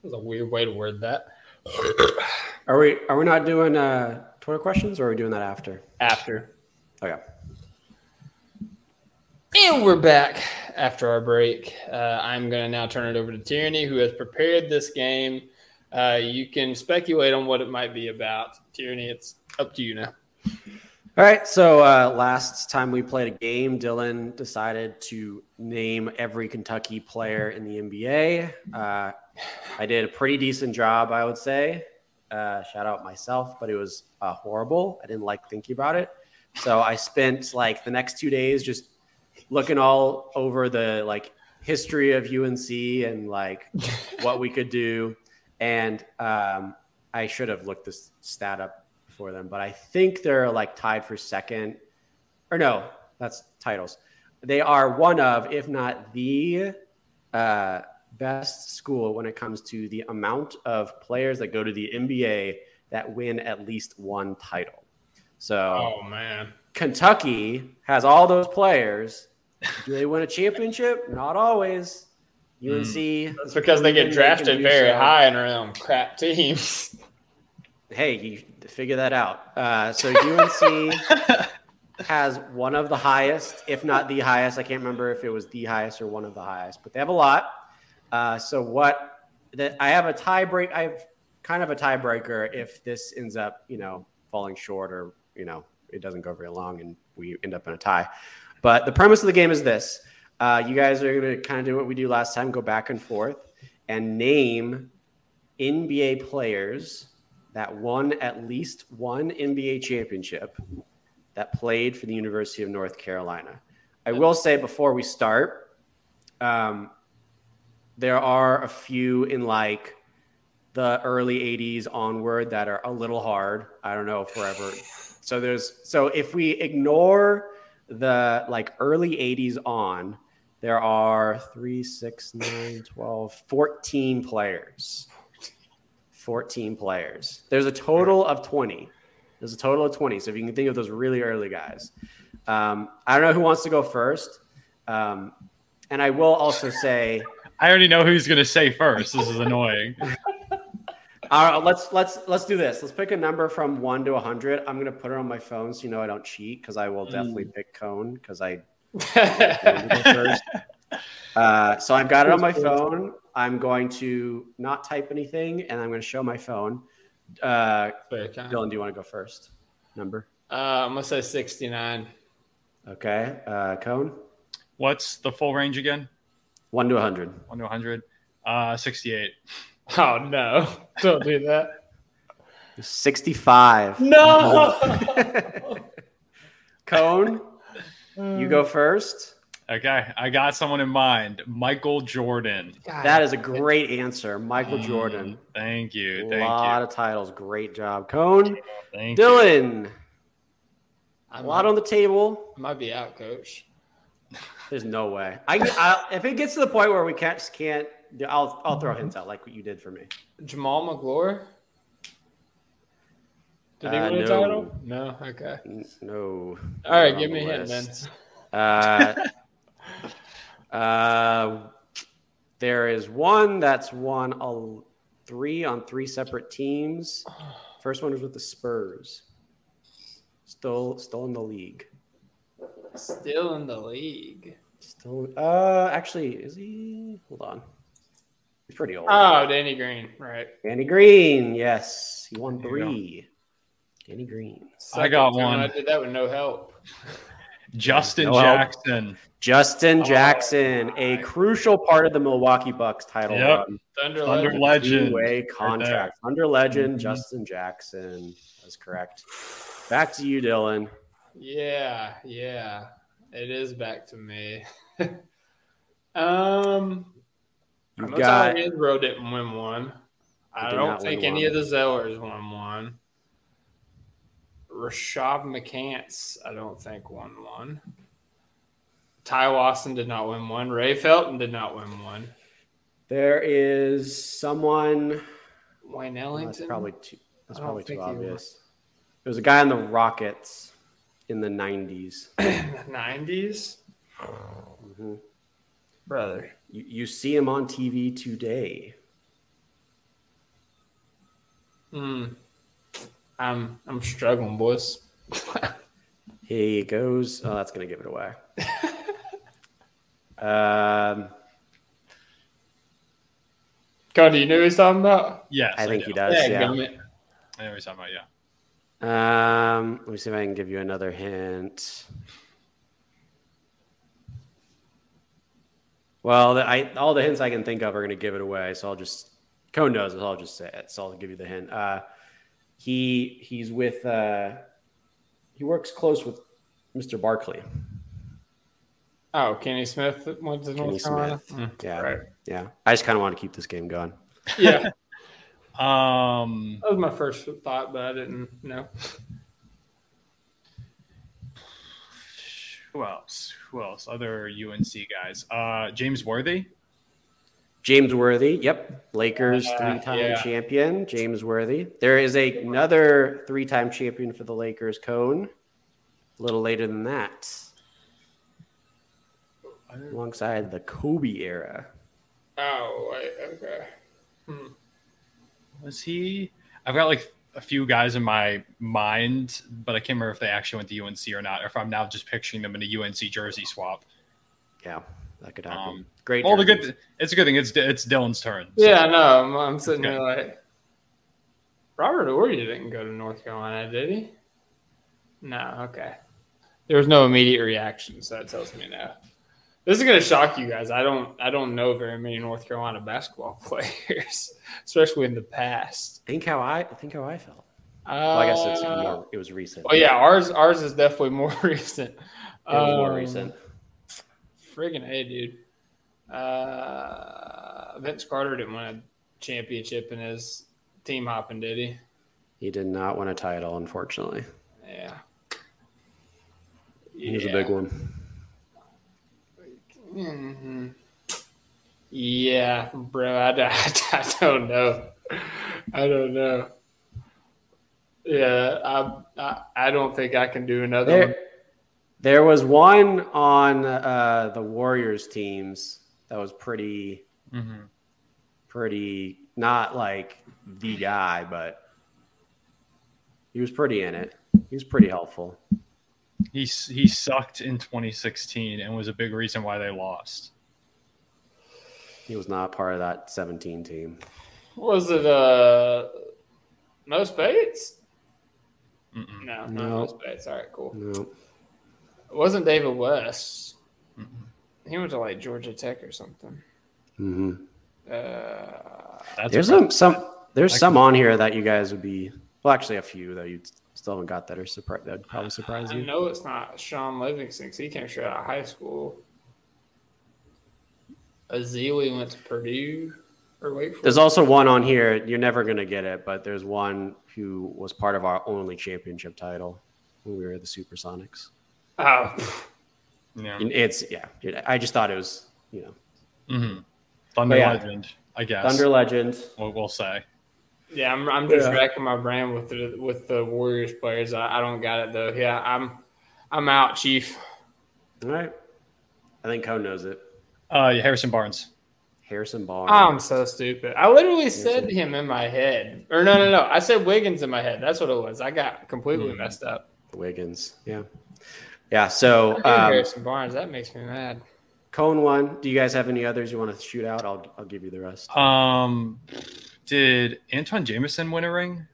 [SPEAKER 1] That was a weird way to word that.
[SPEAKER 3] Are we are we not doing uh, Twitter questions or are we doing that after?
[SPEAKER 1] After.
[SPEAKER 3] Okay.
[SPEAKER 1] And we're back after our break. Uh, I'm going to now turn it over to Tierney, who has prepared this game. Uh, you can speculate on what it might be about. Tierney, it's up to you now.
[SPEAKER 3] All right. So uh, last time we played a game, Dylan decided to name every Kentucky player in the NBA. Uh, I did a pretty decent job, I would say. Uh, shout out myself, but it was uh, horrible. I didn't like thinking about it. So I spent like the next two days just looking all over the like history of UNC and like what we could do. And um, I should have looked this stat up for them, but I think they're like tied for second. Or no, that's titles. They are one of, if not the uh, best school when it comes to the amount of players that go to the NBA that win at least one title. So
[SPEAKER 1] Oh man.
[SPEAKER 3] Kentucky has all those players. Do they win a championship? Not always. UNC.
[SPEAKER 1] That's because they get drafted
[SPEAKER 3] can do
[SPEAKER 1] very
[SPEAKER 3] so.
[SPEAKER 1] high and are on crap teams.
[SPEAKER 3] Hey, you figure that out. Uh, so UNC has one of the highest, if not the highest. I can't remember if it was the highest or one of the highest, but they have a lot. Uh, so what? That I have a tie break. I have kind of a tiebreaker if this ends up, you know, falling short or you know it doesn't go very long and we end up in a tie. But the premise of the game is this: uh, you guys are going to kind of do what we do last time, go back and forth, and name NBA players that won at least one NBA championship that played for the University of North Carolina. I will say before we start, um, there are a few in like the early 80s onward that are a little hard. I don't know forever. So there's so if we ignore the like early 80s on, there are three, six, nine, 12, 14 players. 14 players. There's a total of 20. There's a total of 20. So if you can think of those really early guys. Um, I don't know who wants to go first. Um, and I will also say,
[SPEAKER 4] I already know who's going to say first. This is annoying.
[SPEAKER 3] uh, let's let's let's do this. Let's pick a number from one to 100. I'm gonna put it on my phone so you know I don't cheat because I will definitely pick cone because I wanted to go first. Uh, so I've got it on my phone. I'm going to not type anything, and I'm going to show my phone. Uh,
[SPEAKER 1] Okay.
[SPEAKER 3] Dylan, do you want to go first? Number.
[SPEAKER 1] Uh, I'm gonna say 69.
[SPEAKER 3] Okay. Uh, cone.
[SPEAKER 4] What's the full range again?
[SPEAKER 3] One to 100.
[SPEAKER 4] 1 to 100. Uh, 68.
[SPEAKER 1] Oh no! Don't do that.
[SPEAKER 3] 65.
[SPEAKER 1] No.
[SPEAKER 3] Cone, you go first.
[SPEAKER 4] Okay, I got someone in mind. Michael Jordan.
[SPEAKER 3] That is a great answer. Michael Jordan.
[SPEAKER 4] Thank you.
[SPEAKER 3] A
[SPEAKER 4] Mm, Thank
[SPEAKER 3] lot
[SPEAKER 4] you.
[SPEAKER 3] of titles. Great job. Cone.
[SPEAKER 4] Thank you.
[SPEAKER 3] Dylan.
[SPEAKER 1] I
[SPEAKER 3] A
[SPEAKER 1] might,
[SPEAKER 3] lot on the table.
[SPEAKER 1] I might be out, coach.
[SPEAKER 3] There's no way. I, I if it gets to the point where we can't just can't, I'll I'll throw hints out like what you did for me.
[SPEAKER 1] Jamal McGlory. Did he
[SPEAKER 3] Uh,
[SPEAKER 1] win a
[SPEAKER 3] no.
[SPEAKER 1] title? No. Okay.
[SPEAKER 3] No.
[SPEAKER 1] All right, give me a hint then.
[SPEAKER 3] Uh, uh, there is one that's won a three on three separate teams. First one was with the Spurs. Still, still in the league.
[SPEAKER 1] Still in the league.
[SPEAKER 3] Still, uh, actually, is he? Hold on. He's pretty old.
[SPEAKER 1] Oh, Danny Green. Right.
[SPEAKER 3] Danny Green, yes, he won
[SPEAKER 4] There
[SPEAKER 3] three. Danny Green.
[SPEAKER 4] I got one.
[SPEAKER 1] I did that with no help.
[SPEAKER 4] Justin
[SPEAKER 3] No help.
[SPEAKER 4] Jackson.
[SPEAKER 3] Justin Jackson, a
[SPEAKER 1] my.
[SPEAKER 3] crucial part of the Milwaukee Bucks title
[SPEAKER 4] Yep.
[SPEAKER 3] run.
[SPEAKER 1] Thunder,
[SPEAKER 4] Thunder Legend.
[SPEAKER 3] Two-way contract. Under legend,
[SPEAKER 4] Mhm.
[SPEAKER 3] Justin Jackson. That's correct. Back to you, Dylan.
[SPEAKER 1] Yeah, yeah. It is back to me. um, I
[SPEAKER 3] You've got
[SPEAKER 1] Hansbrough didn't win one. I don't think any
[SPEAKER 3] one.
[SPEAKER 1] of the Zellers won one. Rashad McCants, I don't think won one. Ty Lawson did not win one. Ray Felton did not win one.
[SPEAKER 3] there is someone.
[SPEAKER 1] Wayne
[SPEAKER 3] well, that's probably too. That's probably too obvious. There was a guy on the Rockets in the '90s.
[SPEAKER 1] nineties,
[SPEAKER 3] Mhm.
[SPEAKER 1] brother.
[SPEAKER 3] You, you see him on TV today.
[SPEAKER 1] Hmm. I'm I'm struggling, boys.
[SPEAKER 3] Here he goes. Oh, that's gonna give it away. um,
[SPEAKER 1] Cody, you know who he's talking about?
[SPEAKER 4] Yes,
[SPEAKER 3] I think
[SPEAKER 4] do.
[SPEAKER 3] he does.
[SPEAKER 1] Yeah,
[SPEAKER 3] Yeah.
[SPEAKER 4] I know what he's talking about. Yeah.
[SPEAKER 3] Um, let me see if I can give you another hint. Well, the, I all the hints I can think of are going to give it away, so I'll just Cone knows it. So I'll just say it. So I'll give you the hint. Uh, he he's with uh, he works close with Mr. Barkley.
[SPEAKER 1] Oh, Kenny Smith went to
[SPEAKER 3] Kenny
[SPEAKER 1] North Carolina.
[SPEAKER 3] Smith.
[SPEAKER 1] Mm,
[SPEAKER 3] Yeah,
[SPEAKER 1] Right.
[SPEAKER 3] yeah. I just kind of want to keep this game going.
[SPEAKER 1] Yeah,
[SPEAKER 4] Um,
[SPEAKER 1] that was my first thought, but I didn't know.
[SPEAKER 4] who else? Who else? Other UNC guys. Uh, James Worthy.
[SPEAKER 3] James Worthy, yep, Lakers
[SPEAKER 1] Uh,
[SPEAKER 3] three-time
[SPEAKER 1] yeah.
[SPEAKER 3] champion. James Worthy. There is a, another three-time champion for the Lakers. Cone, a little later than that, alongside the Kobe era.
[SPEAKER 1] Oh, wait, okay.
[SPEAKER 4] Was he? I've got like a few guys in my mind, but I can't remember if they actually went to UNC or not, or if I'm now just picturing them in a UNC jersey swap.
[SPEAKER 3] Yeah, that could happen.
[SPEAKER 4] Um,
[SPEAKER 3] Great.
[SPEAKER 4] Well, the good, it's a good thing. It's it's Dylan's turn. so-
[SPEAKER 1] Yeah, I know. I'm, I'm sitting
[SPEAKER 4] Okay.
[SPEAKER 1] there like, Robert Horry didn't go to North Carolina, did he? No, okay. There was no immediate reaction, so that tells me no. This is gonna shock you guys. I don't I don't know very many North Carolina basketball players, especially in the past.
[SPEAKER 3] think how I think how I felt.
[SPEAKER 1] Uh,
[SPEAKER 3] Well, I guess it's more. It was recent.
[SPEAKER 1] Oh yeah, ours ours is definitely more recent.
[SPEAKER 3] it was more
[SPEAKER 1] Um,
[SPEAKER 3] recent.
[SPEAKER 1] Friggin' A, dude. Uh, Vince Carter didn't win a championship in his team hopping, did he?
[SPEAKER 3] He did not win a title, unfortunately.
[SPEAKER 1] Yeah.
[SPEAKER 3] He was a big one.
[SPEAKER 1] Hmm Yeah, bro. I don't know. I don't know. Yeah, I, I I don't think I can do another one.
[SPEAKER 3] There, there was one on uh, the Warriors teams that was pretty,
[SPEAKER 4] Mhm.
[SPEAKER 3] pretty not like the guy, but he was pretty in it. He was pretty helpful.
[SPEAKER 4] He he sucked in 2016 and was a big reason why they lost.
[SPEAKER 3] He was not part of that 17 team.
[SPEAKER 1] Was it uh Mo Speights?
[SPEAKER 4] Mm-mm.
[SPEAKER 1] No, not
[SPEAKER 3] No.
[SPEAKER 1] Mo Speights. All right, cool.
[SPEAKER 3] No.
[SPEAKER 1] It wasn't David West.
[SPEAKER 4] Mm-mm.
[SPEAKER 1] He went to like Georgia Tech or something.
[SPEAKER 3] hmm
[SPEAKER 1] Uh,
[SPEAKER 3] There's
[SPEAKER 4] a-
[SPEAKER 3] some, some there's
[SPEAKER 4] I
[SPEAKER 3] some on here that you guys would be well, actually a few that you still haven't got that or surprise that would probably surprise you.
[SPEAKER 1] I
[SPEAKER 3] you.
[SPEAKER 1] know it's not Shaun Livingston 'cause he came straight out of high school. Azili went to Purdue or wait for
[SPEAKER 3] There's also one on here. You're never gonna get it, but there's one who was part of our only championship title when we were the Supersonics.
[SPEAKER 1] Oh,
[SPEAKER 4] yeah.
[SPEAKER 3] It's yeah. I just thought it was you know
[SPEAKER 4] Mhm. Thunder
[SPEAKER 3] yeah.
[SPEAKER 4] Legend, I guess.
[SPEAKER 3] Thunder Legend.
[SPEAKER 4] We'll, we'll say.
[SPEAKER 1] Yeah. I'm, I'm just
[SPEAKER 3] Yeah.
[SPEAKER 1] racking my brain with the with the Warriors players. I, I don't got it though. Yeah, I'm I'm out, Chief.
[SPEAKER 3] All right. I think Cone knows it.
[SPEAKER 4] Uh, yeah, Harrison Barnes.
[SPEAKER 3] Harrison Barnes.
[SPEAKER 1] I'm so stupid. I literally said him in my head, or no, no, no. I said Wiggins in my head. That's what it was. I got completely
[SPEAKER 4] Hmm.
[SPEAKER 1] messed up.
[SPEAKER 3] Wiggins. Yeah. Yeah. So um,
[SPEAKER 1] Harrison Barnes. That makes me mad.
[SPEAKER 3] Cone one. Do you guys have any others you want to shoot out? I'll I'll give you the rest.
[SPEAKER 4] Um, did Antawn Jamison win a ring?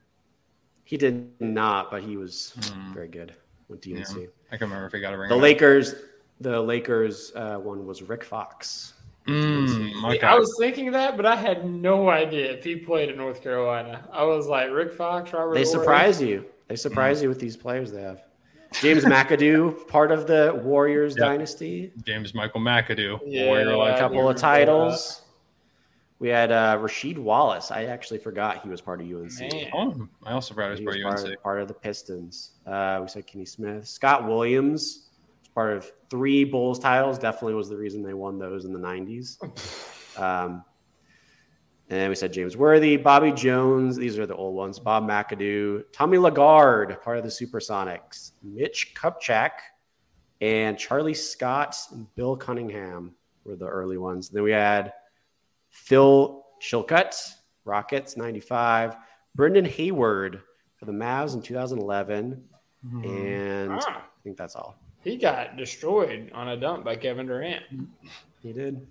[SPEAKER 3] He did not, but he was
[SPEAKER 4] Hmm.
[SPEAKER 3] very good with
[SPEAKER 4] Yeah.
[SPEAKER 3] DNC.
[SPEAKER 4] I can't remember if he got a ring.
[SPEAKER 3] The
[SPEAKER 4] or not.
[SPEAKER 3] Lakers. The Lakers uh, one was Rick Fox.
[SPEAKER 4] Mm, okay.
[SPEAKER 1] I was thinking that, but I had no idea if he played in North Carolina. I was like Rick Fox, Robert.
[SPEAKER 3] They
[SPEAKER 1] Horry.
[SPEAKER 3] surprise you. They surprise you with these players they have. James McAdoo, part of the Warriors
[SPEAKER 4] Yep.
[SPEAKER 3] dynasty.
[SPEAKER 4] James Michael McAdoo.
[SPEAKER 1] Yeah,
[SPEAKER 4] Warrior
[SPEAKER 3] A couple of
[SPEAKER 1] remember
[SPEAKER 3] titles. We had uh, Rasheed Wallace. I actually forgot he was part of UNC.
[SPEAKER 1] Man.
[SPEAKER 4] Oh, I also forgot
[SPEAKER 3] He
[SPEAKER 4] his
[SPEAKER 3] was
[SPEAKER 4] for
[SPEAKER 3] part
[SPEAKER 4] UNC.
[SPEAKER 3] of, part of the Pistons. Uh, we said Kenny Smith. Scott Williams was part of three Bulls titles. Definitely was the reason they won those in the 90s. Um, and then we said James Worthy, Bobby Jones. These are the old ones. Bob McAdoo, Tommy Lagarde, part of the Supersonics, Mitch Kupchak, and Charlie Scott and Bill Cunningham were the early ones. Then we had Phil Chilcutt, Rockets, 95, Brendan Haywood for the Mavs in 2011. And I
[SPEAKER 1] Ah,
[SPEAKER 3] think that's all.
[SPEAKER 1] he got destroyed on a dump by Kevin Durant.
[SPEAKER 3] He did.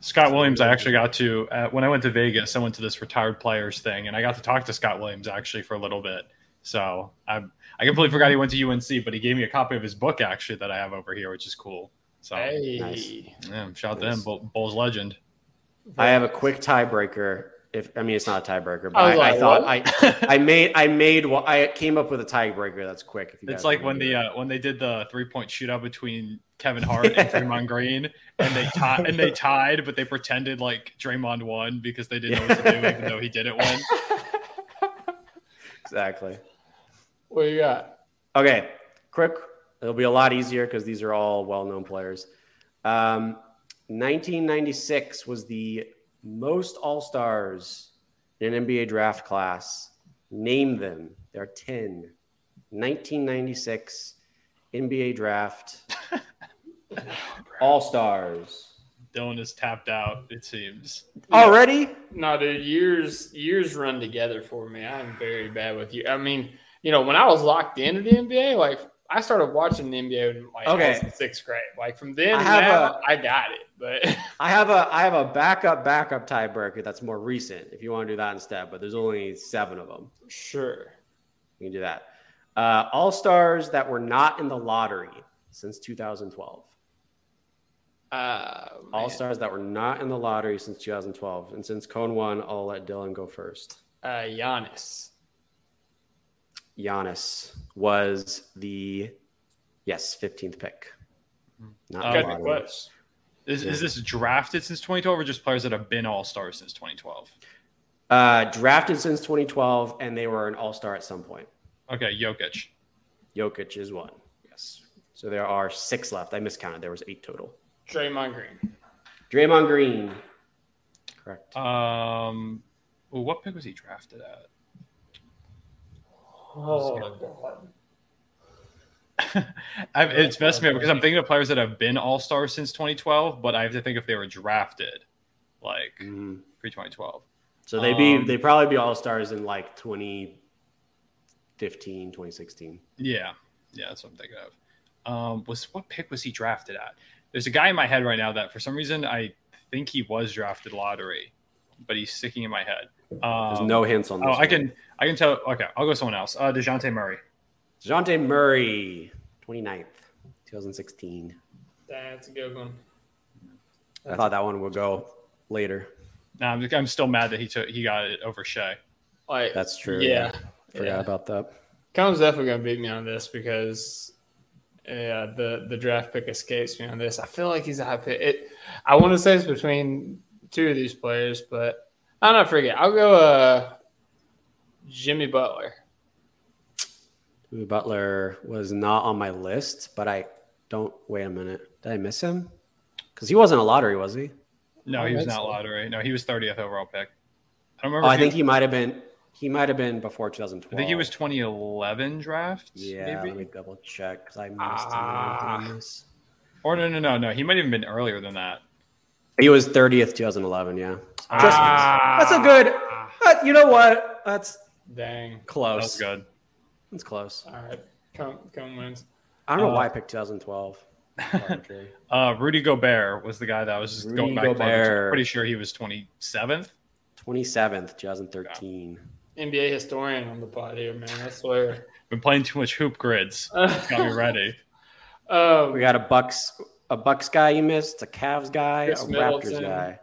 [SPEAKER 4] Scott Williams, I actually got to uh, when I went to Vegas. I went to this retired players thing, and I got to talk to Scott Williams actually for a little bit. So I I completely forgot he went to UNC, but he gave me a copy of his book actually that I have over here, which is cool. So
[SPEAKER 1] Hey,
[SPEAKER 3] Nice.
[SPEAKER 4] yeah, shout out to him, Bulls legend.
[SPEAKER 3] I have a quick tiebreaker. If I mean, it's not a tiebreaker, but
[SPEAKER 1] I
[SPEAKER 3] I,
[SPEAKER 1] was
[SPEAKER 3] I thought
[SPEAKER 1] what?
[SPEAKER 3] I, I made I made well, I came up with a tiebreaker that's quick. If you
[SPEAKER 4] It's like when
[SPEAKER 3] do
[SPEAKER 4] the uh, when they did the three point shootout between Kevin Hart and Draymond Green, and they tied and they tied, but they pretended like Draymond won because they didn't know what to do, even though he didn't win.
[SPEAKER 3] exactly.
[SPEAKER 1] What you got?
[SPEAKER 3] Okay, quick. It'll be a lot easier because these are all well-known players. Um, 1996 was the most All Stars in an NBA draft class. Name them. There are 10. 1996 NBA draft All Stars.
[SPEAKER 4] Dylan is tapped out. It seems.
[SPEAKER 3] Already?
[SPEAKER 1] No, dude, years years run together for me. I'm very bad with you. I mean, you know, when I was locked into the NBA, like I started watching the NBA in like I
[SPEAKER 3] Okay.
[SPEAKER 1] was in sixth grade. Like from then
[SPEAKER 3] I have
[SPEAKER 1] now,
[SPEAKER 3] a-
[SPEAKER 1] I got it. But
[SPEAKER 3] I have a I have a backup backup tiebreaker that's more recent. If you want to do that instead, but there's only seven of them.
[SPEAKER 1] sure.
[SPEAKER 3] You can do that. Uh, All stars that were not in the lottery since 2012.
[SPEAKER 1] Uh,
[SPEAKER 3] All stars that were not in the lottery since 2012. And since Cone won, I'll let Dylan go first.
[SPEAKER 1] uh, Giannis.
[SPEAKER 3] Giannis was the yes 15th pick. Not
[SPEAKER 1] me
[SPEAKER 3] lottery.
[SPEAKER 1] Close.
[SPEAKER 4] Is, is this drafted since 2012 or just players that have been all stars since 2012?
[SPEAKER 3] Uh, drafted since 2012, and they were an All Star at some point.
[SPEAKER 4] Okay, Jokic.
[SPEAKER 3] Jokic is one. Yes. So there are six left. I miscounted. There was eight total.
[SPEAKER 1] Draymond Green.
[SPEAKER 3] Draymond Green. Correct.
[SPEAKER 4] Um, ooh, what pick was he drafted at?
[SPEAKER 1] Oh, God.
[SPEAKER 4] I've, it's messed me up because I'm thinking of players that have been all stars since 2012, but I have to think if they were drafted like
[SPEAKER 3] Mhm.
[SPEAKER 4] pre 2012.
[SPEAKER 3] So they be
[SPEAKER 4] Um,
[SPEAKER 3] they probably be all stars in like 2015, 2016.
[SPEAKER 4] Yeah, yeah, that's what I'm thinking of. Um, was what pick was he drafted at? There's a guy in my head right now that for some reason I think he was drafted lottery, but he's sticking in my head.
[SPEAKER 3] There's
[SPEAKER 4] Um,
[SPEAKER 3] no hints on this.
[SPEAKER 4] Oh, I can I can tell. Okay, I'll go someone else. Uh, Dejounte Murray.
[SPEAKER 3] Dejounte Murray, 29th, 2016.
[SPEAKER 1] That's a good one.
[SPEAKER 3] I thought that one would go later.
[SPEAKER 4] Nah, I'm, I'm still mad that he took he got it over Shai.
[SPEAKER 1] Like
[SPEAKER 3] That's true.
[SPEAKER 1] Yeah.
[SPEAKER 3] Forgot
[SPEAKER 1] yeah.
[SPEAKER 3] about that.
[SPEAKER 1] Cone's definitely gonna beat me on this because yeah, the the draft pick escapes me on this. I feel like he's a high pick. It, I want to say it's between two of these players, but I'm not forget. I'll go uh Jimmy Butler.
[SPEAKER 3] Jimmy Butler was not on my list, but I don't. Wait a minute. Did I miss him? Because he wasn't a lottery, was he?
[SPEAKER 4] No, he was not lottery. No, he was 30th overall pick. I don't
[SPEAKER 3] Oh,
[SPEAKER 4] remember.
[SPEAKER 3] I
[SPEAKER 4] if
[SPEAKER 3] think he might have been. He might have been before 2012.
[SPEAKER 4] I think he was 2011 draft.
[SPEAKER 3] Yeah,
[SPEAKER 4] maybe?
[SPEAKER 3] let me double check because I missed
[SPEAKER 1] Ah.
[SPEAKER 3] him.
[SPEAKER 4] Or no, no, no, no. He might have been earlier than that.
[SPEAKER 3] He was 30th, 2011. Yeah, Just-
[SPEAKER 1] Ah.
[SPEAKER 3] that's a good. uh, you know what? That's
[SPEAKER 1] Dang.
[SPEAKER 4] That
[SPEAKER 3] close.
[SPEAKER 4] was good.
[SPEAKER 3] That's close.
[SPEAKER 1] All right. Come come wins.
[SPEAKER 3] I don't know
[SPEAKER 4] Uh,
[SPEAKER 3] why I picked 2012.
[SPEAKER 4] Uh, Rudy Gobert was the guy that was just
[SPEAKER 3] Rudy
[SPEAKER 4] going back. farther.
[SPEAKER 3] Gobert.
[SPEAKER 4] I'm pretty sure he was 27th.
[SPEAKER 3] 27th, 2013.
[SPEAKER 1] NBA historian on the pod here, man. I swear.
[SPEAKER 4] Been playing too much hoop grids. Got me ready.
[SPEAKER 1] um,
[SPEAKER 3] We got a Bucks, a Bucks guy you missed, a Cavs guy,
[SPEAKER 1] Chris
[SPEAKER 3] a
[SPEAKER 1] Middleton.
[SPEAKER 3] Raptors guy.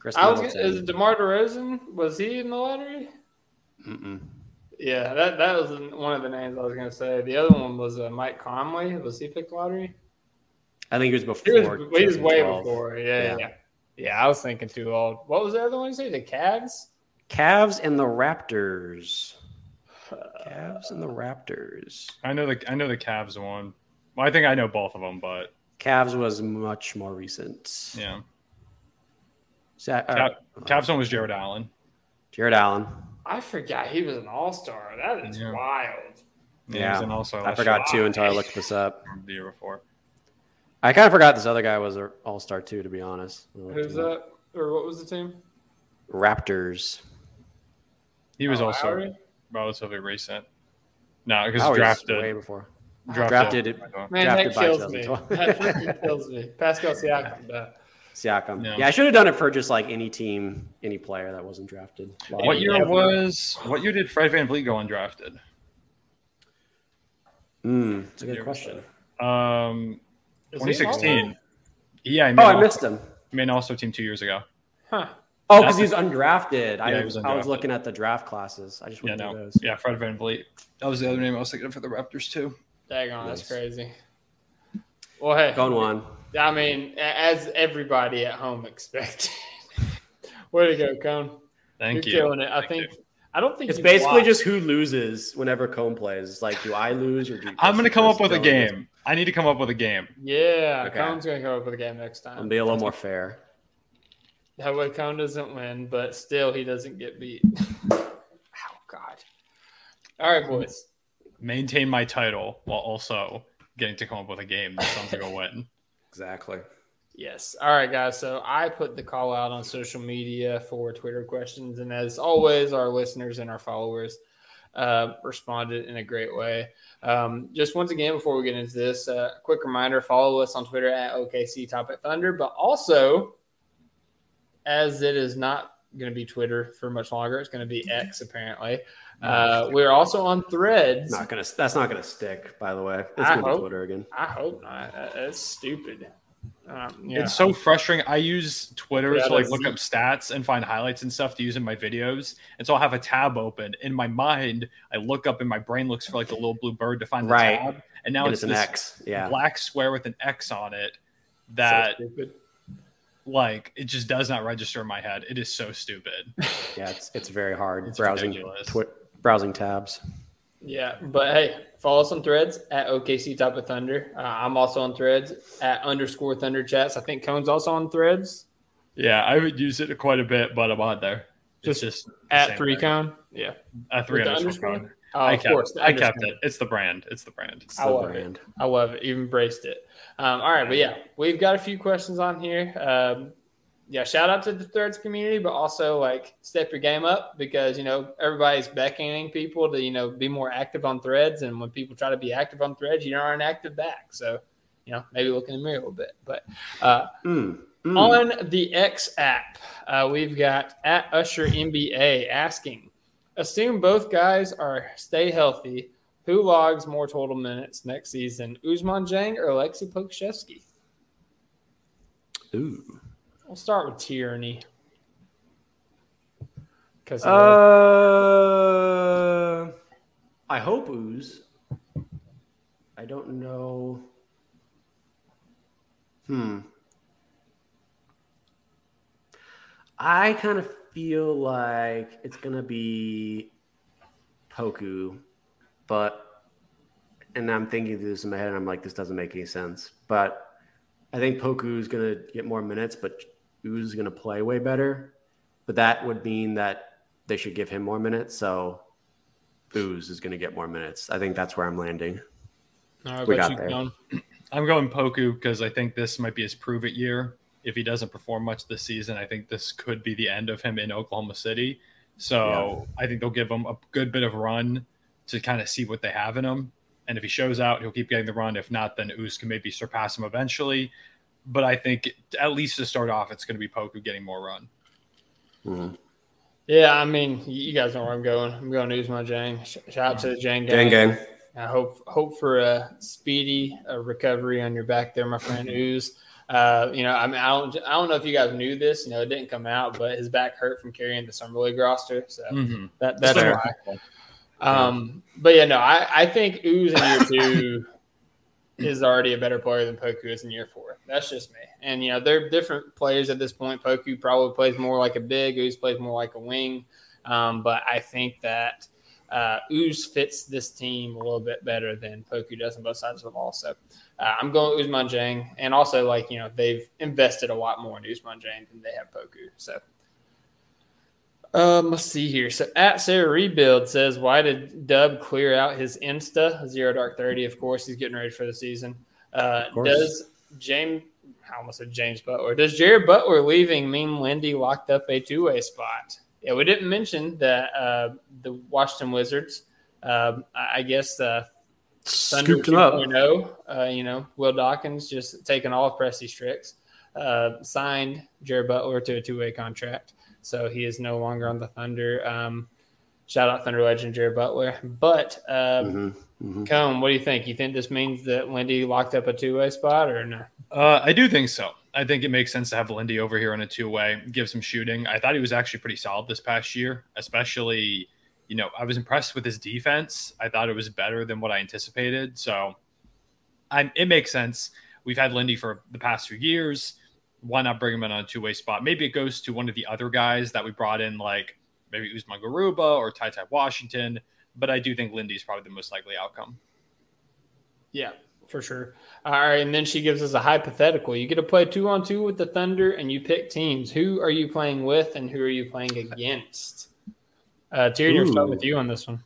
[SPEAKER 3] Chris
[SPEAKER 1] I was
[SPEAKER 3] Middleton.
[SPEAKER 1] is it DeMar DeRozan? Was he in the lottery?
[SPEAKER 3] Mm-mm.
[SPEAKER 1] Yeah, that that was one of the names I was gonna say. The other one was uh, Mike Conley. Was he picked lottery?
[SPEAKER 3] I think he was
[SPEAKER 1] He
[SPEAKER 3] before.
[SPEAKER 1] was, he was way before. Yeah,
[SPEAKER 3] Yeah.
[SPEAKER 1] yeah, yeah. Yeah, I was thinking too old. What was the other one you say? The Cavs?
[SPEAKER 3] Cavs and the Raptors. Cavs and the Raptors.
[SPEAKER 4] I know the I know the Cavs one. Well, I think I know both of them, but
[SPEAKER 3] Cavs was much more recent.
[SPEAKER 4] yeah,
[SPEAKER 3] Sa- uh,
[SPEAKER 4] Cav- Cavs one was Jarrett Allen.
[SPEAKER 3] Jarrett Allen.
[SPEAKER 1] I forgot he was an all star. That is
[SPEAKER 4] Yeah.
[SPEAKER 1] wild.
[SPEAKER 4] Yeah,
[SPEAKER 3] Yeah.
[SPEAKER 4] and also
[SPEAKER 3] I forgot too until I looked this up.
[SPEAKER 4] the year before.
[SPEAKER 3] I kind of forgot this other guy was an All Star too, to be honest.
[SPEAKER 1] Who's that? Or what was the team?
[SPEAKER 3] Raptors.
[SPEAKER 4] He was
[SPEAKER 1] Oh,
[SPEAKER 4] also
[SPEAKER 1] Lowry?
[SPEAKER 4] relatively recent. No, because
[SPEAKER 3] Lowry's oh,
[SPEAKER 4] drafted.
[SPEAKER 3] way before.
[SPEAKER 4] drafted.
[SPEAKER 3] Drafted.
[SPEAKER 1] Man,
[SPEAKER 3] Drafted
[SPEAKER 1] that kills me. That freaking kills me. Pascal Siakam. That.
[SPEAKER 3] Siakam.
[SPEAKER 4] Yeah.
[SPEAKER 3] Yeah. I should have done it for just like any team, any player that wasn't drafted.
[SPEAKER 4] What year
[SPEAKER 1] Yeah.
[SPEAKER 4] was? What year did Fred VanVleet go undrafted?
[SPEAKER 3] Mm, it's a good question.
[SPEAKER 4] Um,
[SPEAKER 1] Is he an
[SPEAKER 4] 2016.
[SPEAKER 1] All-Star?
[SPEAKER 4] Yeah, he
[SPEAKER 3] Oh, I
[SPEAKER 4] all-
[SPEAKER 3] missed him.
[SPEAKER 4] He made an also team two years ago.
[SPEAKER 1] Huh.
[SPEAKER 3] Oh, because
[SPEAKER 4] That's-
[SPEAKER 3] he's undrafted. I,
[SPEAKER 4] he was
[SPEAKER 3] I was looking at the draft classes. I just
[SPEAKER 4] Yeah,
[SPEAKER 3] went through
[SPEAKER 4] no.
[SPEAKER 3] those.
[SPEAKER 4] Yeah, Fred VanVleet. That was the other name I was thinking of for the Raptors too.
[SPEAKER 1] Dang on, that's crazy. Well, hey,
[SPEAKER 3] Going one.
[SPEAKER 1] I mean, as everybody at home expected. Way to go, Cone.
[SPEAKER 4] Thank
[SPEAKER 1] You're
[SPEAKER 4] you.
[SPEAKER 1] killing it. I
[SPEAKER 4] Thank
[SPEAKER 1] think.
[SPEAKER 4] you.
[SPEAKER 1] I don't think
[SPEAKER 3] It's basically
[SPEAKER 1] lost.
[SPEAKER 3] just who loses whenever Cone plays. It's like, do I lose or do you
[SPEAKER 4] I'm gonna come up with a
[SPEAKER 3] Dylan lose?
[SPEAKER 4] game. I need to come up with a game.
[SPEAKER 1] Yeah,
[SPEAKER 3] Okay.
[SPEAKER 1] Cone's gonna come up with a game next time.
[SPEAKER 3] And be a little more fair.
[SPEAKER 1] That way, Cone doesn't win, but still, he doesn't get beat. oh God! All right, boys.
[SPEAKER 4] Maintain my title while also getting to come up with a game that sounds like a win.
[SPEAKER 3] Exactly.
[SPEAKER 1] Yes. All right, guys. So I put the call out on social media for Twitter questions, and as always, our listeners and our followers uh, responded in a great way. Um, just once again, before we get into this, uh, quick reminder: follow us on Twitter at OKC Topic Thunder, but also, as it is not going to be Twitter for much longer, it's going to be X apparently. Uh, we're also on Threads.
[SPEAKER 3] Not gonna. That's not gonna stick. By the way, it's
[SPEAKER 1] I
[SPEAKER 3] gonna be
[SPEAKER 1] hope-
[SPEAKER 3] Twitter again.
[SPEAKER 1] I hope not. That's stupid. Um, yeah.
[SPEAKER 4] It's so frustrating. I use Twitter
[SPEAKER 1] Yeah,
[SPEAKER 4] to like look up stats and find highlights and stuff to use in my videos. And so I'll have a tab open. In my mind, I look up and my brain looks for like the little blue bird to find the
[SPEAKER 3] Right.
[SPEAKER 4] tab. And now
[SPEAKER 3] And
[SPEAKER 4] it's,
[SPEAKER 3] it's an
[SPEAKER 4] this
[SPEAKER 3] X. Yeah.
[SPEAKER 4] black square with an X on it that
[SPEAKER 1] stupid.
[SPEAKER 4] like it just does not register in my head. It is so stupid.
[SPEAKER 3] Yeah. It's it's very hard
[SPEAKER 4] It's
[SPEAKER 3] browsing
[SPEAKER 4] ridiculous.
[SPEAKER 3] twi- browsing tabs.
[SPEAKER 1] Yeah, but hey, follow us on Threads at OKC Top of Thunder. Uh, I'm also on Threads at underscore Thunder Chats. I think Cone's also on Threads
[SPEAKER 4] Yeah, I would use it quite a bit, but I'm on there. It's just the
[SPEAKER 1] at three
[SPEAKER 4] thing.
[SPEAKER 1] Cone. Yeah,
[SPEAKER 4] At three
[SPEAKER 1] With
[SPEAKER 4] underscore.
[SPEAKER 1] underscore?
[SPEAKER 4] code.
[SPEAKER 1] oh,
[SPEAKER 4] I
[SPEAKER 1] of
[SPEAKER 4] kept,
[SPEAKER 1] course.
[SPEAKER 4] I kept it. It's the brand. It's the brand.
[SPEAKER 3] It's
[SPEAKER 1] I
[SPEAKER 3] the
[SPEAKER 1] love it.
[SPEAKER 3] brand.
[SPEAKER 1] I love it. You've embraced it. Um, all right, but yeah, we've got a few questions on here. Um, yeah, shout out to the Threads community, but also like step your game up because you know everybody's beckoning people to you know be more active on Threads, and when people try to be active on Threads, you aren't active back. So you know maybe look in the mirror a little bit. But uh,
[SPEAKER 3] Mm, mm.
[SPEAKER 1] on the X app, uh, we've got at Usher NBA asking, assume both guys are stay healthy. Who logs more total minutes next season, Ousmane Dieng or Alexei Pokusevski?
[SPEAKER 3] Ooh.
[SPEAKER 1] We'll start with Tyranny. Because
[SPEAKER 3] Uh, I hope ooze. I don't know. Hmm. I kind of feel like it's gonna be Poku, but and I'm thinking through this in my head, and I'm like, this doesn't make any sense. But I think Poku is gonna get more minutes, but Ooze is gonna play way better. But that would mean that they should give him more minutes. So Ooze is gonna get more minutes. I think that's where I'm landing.
[SPEAKER 1] All right,
[SPEAKER 3] we got
[SPEAKER 1] you
[SPEAKER 3] there.
[SPEAKER 1] going?
[SPEAKER 4] I'm going Poku because I think this might be his prove it year. If he doesn't perform much this season, I think this could be the end of him in Oklahoma City. So I think they'll give him a good bit of run to kind of see what they have in him. And if he shows out, he'll keep getting the run. If not, then Ooze can maybe surpass him eventually. But I think at least to start off, it's going to be Poku getting more run.
[SPEAKER 3] Mhm.
[SPEAKER 1] Yeah, I mean, you guys know where I'm going. I'm going to Ousmane Dieng. Sh- Shout out to the Jang gang.
[SPEAKER 3] Gang gang.
[SPEAKER 1] I hope hope for a speedy uh recovery on your back there, my friend Ooze. Uh, you know, I mean, I don't, I don't know if you guys knew this. You know, it didn't come out, but his back hurt from carrying the summer league roster, so
[SPEAKER 4] Mm-hmm.
[SPEAKER 1] that, that's
[SPEAKER 4] Fair.
[SPEAKER 1] why. Um, but yeah, no, I, I think Ooze in year two is already a better player than Poku is in year four. That's just me. And you know, they're different players at this point. Poku probably plays more like a big. Ooze plays more like a wing. Um, but I think that uh, Ooze fits this team a little bit better than Poku does on both sides of the ball. So uh, I'm going Ousmane Dieng, and also like you know they've invested a lot more in Ousmane Dieng than they have Poku. So um, let's see here. So at Sarah Rebuild says, why did Dub clear out his Insta Zero Dark Thirty? Of course, he's getting ready for the season. Uh, does James? I almost said James Butler. Does Jared Butler leaving mean Lindy locked up a two way spot? Yeah, we didn't mention that uh, the Washington Wizards. Um, I guess uh, Thunder
[SPEAKER 3] Scooped him up.
[SPEAKER 1] 2.0, uh, you know, Will Dawkins just taking all of Presti's tricks, uh, signed Jared Butler to a two way contract. So he is no longer on the Thunder. Um, shout out Thunder legend Jared Butler. But um,
[SPEAKER 3] Mhm, mhm.
[SPEAKER 1] Cone, what do you think? You think this means that Lindy locked up a two way spot or no?
[SPEAKER 4] Uh, I do think so. I think it makes sense to have Lindy over here on a two way, give some shooting. I thought he was actually pretty solid this past year, especially, you know, I was impressed with his defense. I thought it was better than what I anticipated. So I'm, it makes sense. We've had Lindy for the past few years. Why not bring him in on a two way spot? Maybe it goes to one of the other guys that we brought in, like maybe Usman Garuba or Ty Ty Washington. But I do think Lindy's probably the most likely outcome.
[SPEAKER 1] Yeah, for sure. All right, and then she gives us a hypothetical. You get to play two on two with the Thunder, and you pick teams. Who are you playing with, and who are you playing against? Uh, Tyrion, we'll start with you on this one.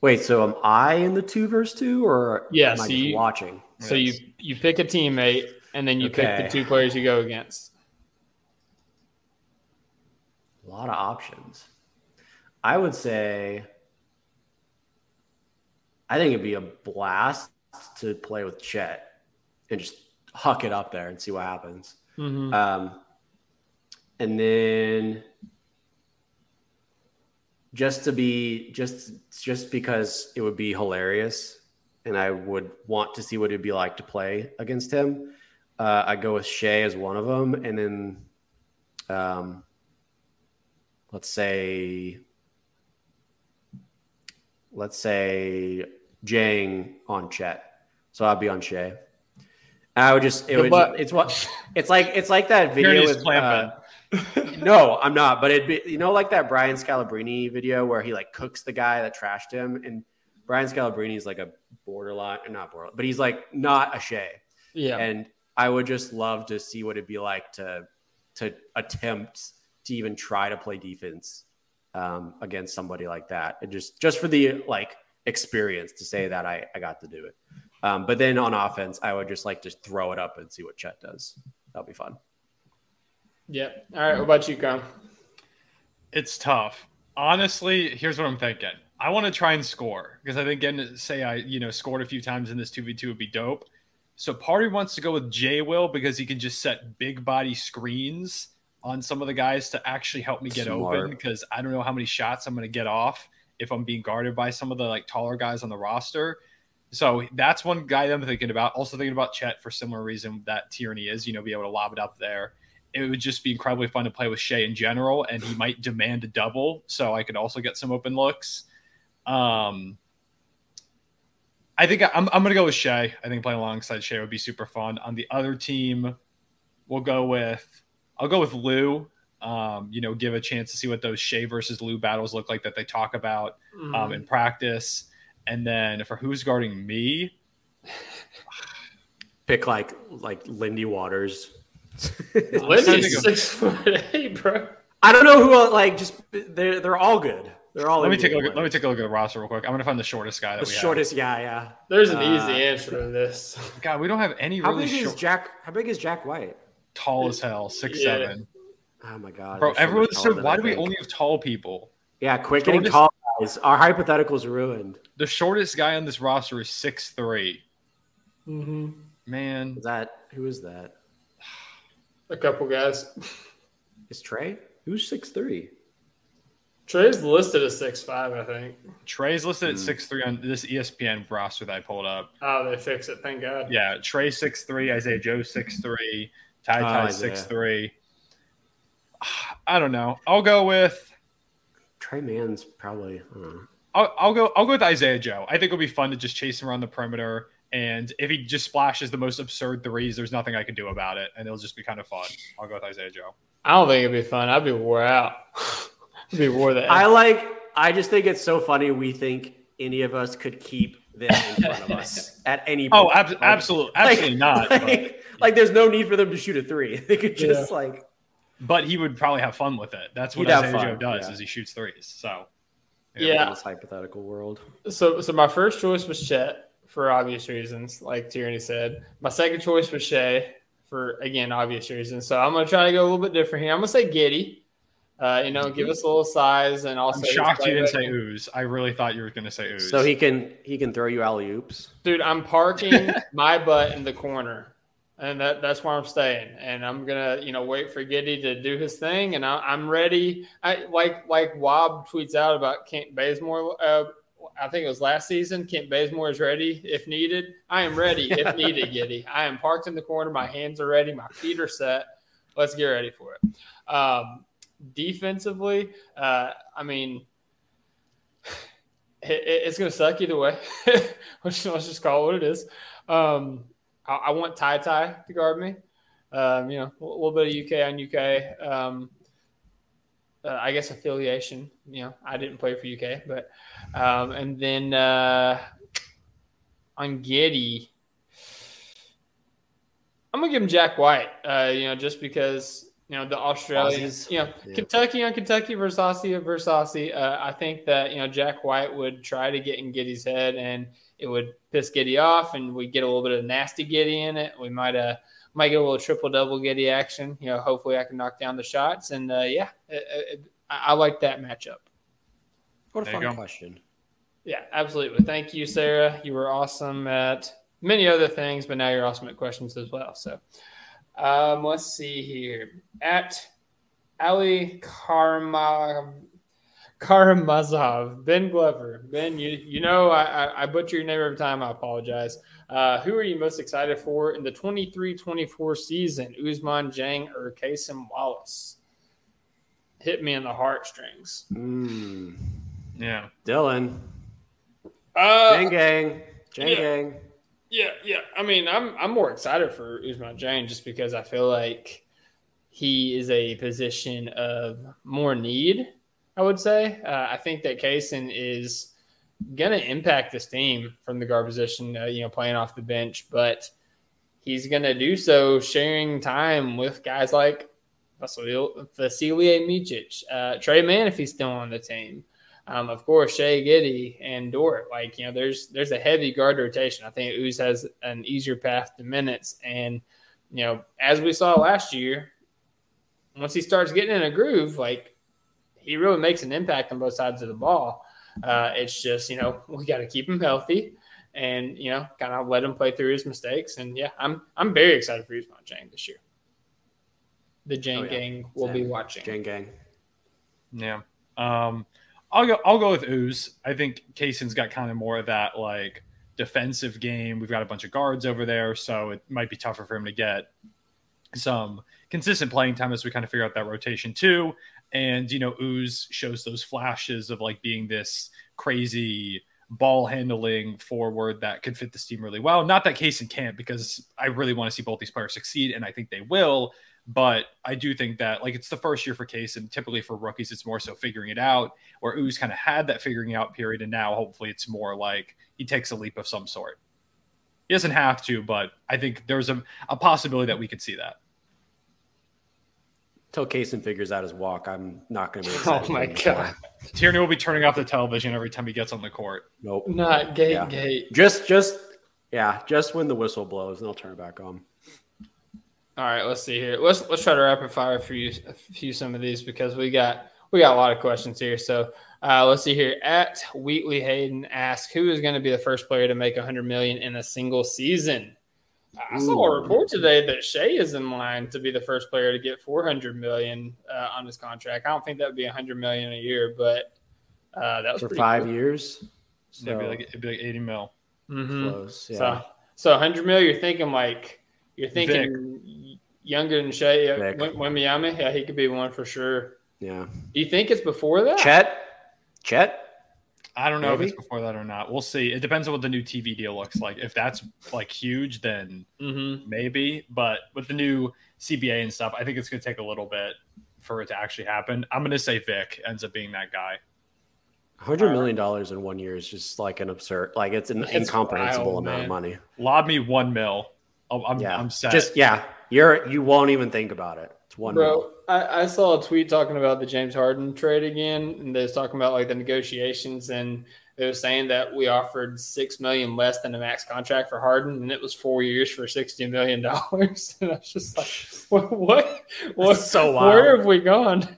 [SPEAKER 3] Wait, so am I in the two versus two, or
[SPEAKER 1] Yeah,
[SPEAKER 3] am I just
[SPEAKER 1] you-
[SPEAKER 3] watching?
[SPEAKER 1] So you you pick a teammate, and then you pick the two players you go against.
[SPEAKER 3] A lot of options. I would say I think it'd be a blast to play with Chet and just huck it up there and see what happens.
[SPEAKER 1] Mhm.
[SPEAKER 3] Um, and then just to be just just because it would be hilarious and I would want to see what it'd be like to play against him. Uh, I go with Shai as one of them, and then um, let's say let's say Jang on Chet. So I'd be on Shai. I would just it would
[SPEAKER 1] luck.
[SPEAKER 3] it's what it's like it's like that video with uh, no, I'm not. But it'd be you know like that Brian Scalabrine video where he like cooks the guy that trashed him, and Brian Scalabrine is like a borderline, not borderline, but he's like not a Shai.
[SPEAKER 1] Yeah,
[SPEAKER 3] And I would just love to see what it'd be like to to attempt to even try to play defense um, against somebody like that, and just just for the like experience to say that I I got to do it. Um, but then on offense, I would just like to throw it up and see what Chet does. That'll be fun.
[SPEAKER 1] Yep. All right. What about you, Con?
[SPEAKER 4] It's tough. Honestly, here's what I'm thinking. I want to try and score because I think getting to say I, you know, scored a few times in this 2v2 would be dope. So Party wants to go with J Will because he can just set big body screens on some of the guys to actually help me get
[SPEAKER 3] Smart.
[SPEAKER 4] open because I don't know how many shots I'm going to get off if I'm being guarded by some of the like taller guys on the roster. So that's one guy that I'm thinking about. Also thinking about Chet for similar reason that Tierney is, you know, be able to lob it up there. It would just be incredibly fun to play with Shai in general, and he might demand a double, so I could also get some open looks. Um, I think I'm, I'm going to go with Shai. I think playing alongside Shai would be super fun. On the other team, we'll go with I'll go with Lou. Um, you know, give a chance to see what those Shai versus Lou battles look like that they talk about
[SPEAKER 1] Mm-hmm.
[SPEAKER 4] um, in practice. And then for who's guarding me,
[SPEAKER 3] Pick like like Lindy Waters.
[SPEAKER 1] Lindy's six foot eight, bro.
[SPEAKER 3] I don't know who else, like just they're they're all good. They're all.
[SPEAKER 4] let me take a look. At, let me take a look at the roster real quick. I'm gonna find the shortest guy that
[SPEAKER 3] the
[SPEAKER 4] we
[SPEAKER 3] shortest. Yeah, yeah.
[SPEAKER 1] There's an
[SPEAKER 3] Uh,
[SPEAKER 1] easy answer to this.
[SPEAKER 4] God, we don't have any
[SPEAKER 3] How
[SPEAKER 4] really
[SPEAKER 3] big is Jack? How big is Jack White?
[SPEAKER 4] tall as hell, six
[SPEAKER 1] Yeah.
[SPEAKER 4] seven.
[SPEAKER 3] Oh my god,
[SPEAKER 4] Bro,
[SPEAKER 3] they're
[SPEAKER 4] everyone's so. Why
[SPEAKER 3] I
[SPEAKER 4] do we only have tall people?
[SPEAKER 3] Yeah, quick getting
[SPEAKER 4] shortest-
[SPEAKER 3] tall guys. Our hypothetical's ruined.
[SPEAKER 4] The shortest guy on this roster is six three.
[SPEAKER 1] Mm-hmm.
[SPEAKER 4] Man,
[SPEAKER 3] Is that who is that?
[SPEAKER 1] A couple guys.
[SPEAKER 3] Is Tre? Who's six three?
[SPEAKER 1] Tre's listed as six five, I think.
[SPEAKER 4] Tre's listed
[SPEAKER 3] Hmm.
[SPEAKER 4] at six three on this ESPN roster that I pulled up.
[SPEAKER 1] Oh, they fix it. Thank God.
[SPEAKER 4] Yeah, Tre six three, Isaiah Joe six three, Ty
[SPEAKER 3] Oh,
[SPEAKER 4] Ty
[SPEAKER 3] Isaiah.
[SPEAKER 4] six three. I don't know. I'll go with
[SPEAKER 3] Tre Mann's probably. I don't know.
[SPEAKER 4] I'll, I'll go I'll go with Isaiah Joe. I think it'll be fun to just chase him around the perimeter. And if he just splashes the most absurd threes, there's nothing I can do about it, and it'll just be kind of fun. I'll go with Isaiah Joe.
[SPEAKER 1] I don't think it'd be fun. I'd be wore out. I'd wore the
[SPEAKER 3] I like. I just think it's so funny. We think any of us could keep them in front of us at any.
[SPEAKER 4] Oh, ab-
[SPEAKER 3] Like-
[SPEAKER 4] absolutely,
[SPEAKER 3] like-
[SPEAKER 4] absolutely not. but-
[SPEAKER 3] Like, like, there's no need for them to shoot a three. They could just like.
[SPEAKER 4] but he would probably have fun with it. That's what
[SPEAKER 3] He'd
[SPEAKER 4] Isaiah Joe does
[SPEAKER 3] yeah.
[SPEAKER 4] is he shoots threes. So
[SPEAKER 1] Yeah.
[SPEAKER 3] in this hypothetical world.
[SPEAKER 1] So, so my first choice was Chet for obvious reasons, like Tierney said. My second choice was Shai for again obvious reasons. So I'm gonna try to go a little bit different here. I'm gonna say Giddey. Uh, you know, give us a little size and also
[SPEAKER 4] I'm
[SPEAKER 1] his
[SPEAKER 4] shocked you didn't say
[SPEAKER 1] playmaking.
[SPEAKER 4] ooze. I really thought you were going to say ooze.
[SPEAKER 3] So he can he can throw you alley oops.
[SPEAKER 1] Dude, I'm parking my butt in the corner, and that, that's where I'm staying. And I'm gonna, you know, wait for Giddey to do his thing, and I, I'm ready. I like like Wob tweets out about Kent Bazemore. Uh, I think it was last season. Kent Bazemore is ready if needed. I am ready if needed, Giddey. I am parked in the corner. My hands are ready. My feet are set. Let's get ready for it. Um, defensively, uh, I mean, it, it's going to suck either way. let's, let's, just call it what it is. Um, I, I, want Ty Ty to guard me. Um, you know, a little bit of UK on UK. Um, uh, I guess affiliation. You know, I didn't play for UK, but um, and then uh, on Giddey, I'm gonna give him Jack White. Uh, you know, just because you know the Australians. You know, yeah. Kentucky on Kentucky versus Aussie versus Aussie. Uh, I think that you know Jack White would try to get in Giddey's head, and it would piss Giddey off, and we get a little bit of nasty Giddey in it. We might uh might get a little triple double Giddey action. You know, hopefully I can knock down the shots. And uh, yeah, it, it, I, I, like that matchup.
[SPEAKER 3] What a there fun question.
[SPEAKER 1] Yeah, absolutely. Thank you, Sarah. You were awesome at many other things, but now you're awesome at questions as well. So um, let's see here. At Ali Karma. Karamazov, Ben Glover. Ben, you you know I, I, I butcher your name every time. I apologize. Uh, who are you most excited for in the 23-24 season? Ousmane Dieng or Cason Wallace? Hit me in the heartstrings.
[SPEAKER 3] Mm.
[SPEAKER 4] Yeah.
[SPEAKER 3] Dylan.
[SPEAKER 1] Uh,
[SPEAKER 3] Jang gang. Jang
[SPEAKER 1] yeah.
[SPEAKER 3] gang.
[SPEAKER 1] Yeah, yeah. I mean, I'm I'm more excited for Ousmane Dieng just because I feel like he is a position of more need. I would say. Uh, I think that Cason is going to impact this team from the guard position, uh, you know, playing off the bench, but he's going to do so sharing time with guys like Vasilije Micic, uh, Tre Mann if he's still on the team. Um, of course, Shai Giddey and Dort. Like you know, there's there's a heavy guard rotation. I think Ooze has an easier path to minutes, and you know, as we saw last year, once he starts getting in a groove, like he really makes an impact on both sides of the ball. Uh, it's just you know we got to keep him healthy and you know kind of let him play through his mistakes. And yeah, I'm I'm very excited for Ousmane Dieng this year. The Jang oh, yeah. Gang will Same. be watching.
[SPEAKER 3] Jang Gang.
[SPEAKER 4] Yeah. Um, I'll go. I'll go with Ooze. I think Cason's got kind of more of that like defensive game. We've got a bunch of guards over there, so it might be tougher for him to get some consistent playing time as we kind of figure out that rotation too. And you know, Ooze shows those flashes of like being this crazy ball handling forward that could fit this team really well. Not that Cason can't, because I really want to see both these players succeed, and I think they will. But I do think that like it's the first year for Case, and Typically for rookies, it's more so figuring it out. Where Ooze kind of had that figuring out period, and now hopefully it's more like he takes a leap of some sort. He doesn't have to, but I think there's a, a possibility that we could see that
[SPEAKER 3] until Cason figures out his walk, I'm not going to be.
[SPEAKER 1] Oh my god!
[SPEAKER 4] Tierney will be turning off the television every time he gets on the court.
[SPEAKER 3] Nope.
[SPEAKER 1] Not gate yeah. gate.
[SPEAKER 3] Just, just, yeah, just when the whistle blows, and they'll turn it back on.
[SPEAKER 1] All right, let's see here. Let's let's try to rapid fire for you a few some of these because we got we got a lot of questions here. So uh, let's see here. At Wheatley Hayden asks, who is going to be the first player to make 100 million in a single season? I saw a report today that Shai is in line to be the first player to get 400 million uh, on his contract. I don't think that would be 100 million a year, but uh, that was
[SPEAKER 3] for five
[SPEAKER 1] cool.
[SPEAKER 3] years.
[SPEAKER 4] So it'd be, like, it'd be like 80 mil.
[SPEAKER 1] Mm-hmm. Close, yeah. So, so 100 mil, you're thinking like you're thinking Vic. Younger than Shai, uh, Wembanyama. Yeah, he could be one for sure.
[SPEAKER 3] Yeah.
[SPEAKER 1] Do you think it's before that?
[SPEAKER 3] Chet, Chet.
[SPEAKER 4] I don't know Maybe? if it's before that or not. We'll see. It depends on what the new TV deal looks like. If that's like huge, then
[SPEAKER 1] mm-hmm.
[SPEAKER 4] maybe. But with the new CBA and stuff, I think it's going to take a little bit for it to actually happen. I'm going to say Vic ends up being that guy.
[SPEAKER 3] Hundred million dollars in one year is just like an absurd, like it's an it's incomprehensible wild, amount man. of money.
[SPEAKER 4] Lob me one mil. Oh, I'm,
[SPEAKER 3] yeah.
[SPEAKER 4] I'm set.
[SPEAKER 3] Just yeah, you're you won't even think about it. It's one
[SPEAKER 1] Bro. I, I, saw a tweet talking about the James Harden trade again, and they was talking about like the negotiations, and they were saying that we offered six million less than a max contract for Harden, and it was four years for sixty million dollars. and I was just like, what? What? what
[SPEAKER 3] so wild.
[SPEAKER 1] Where have we gone?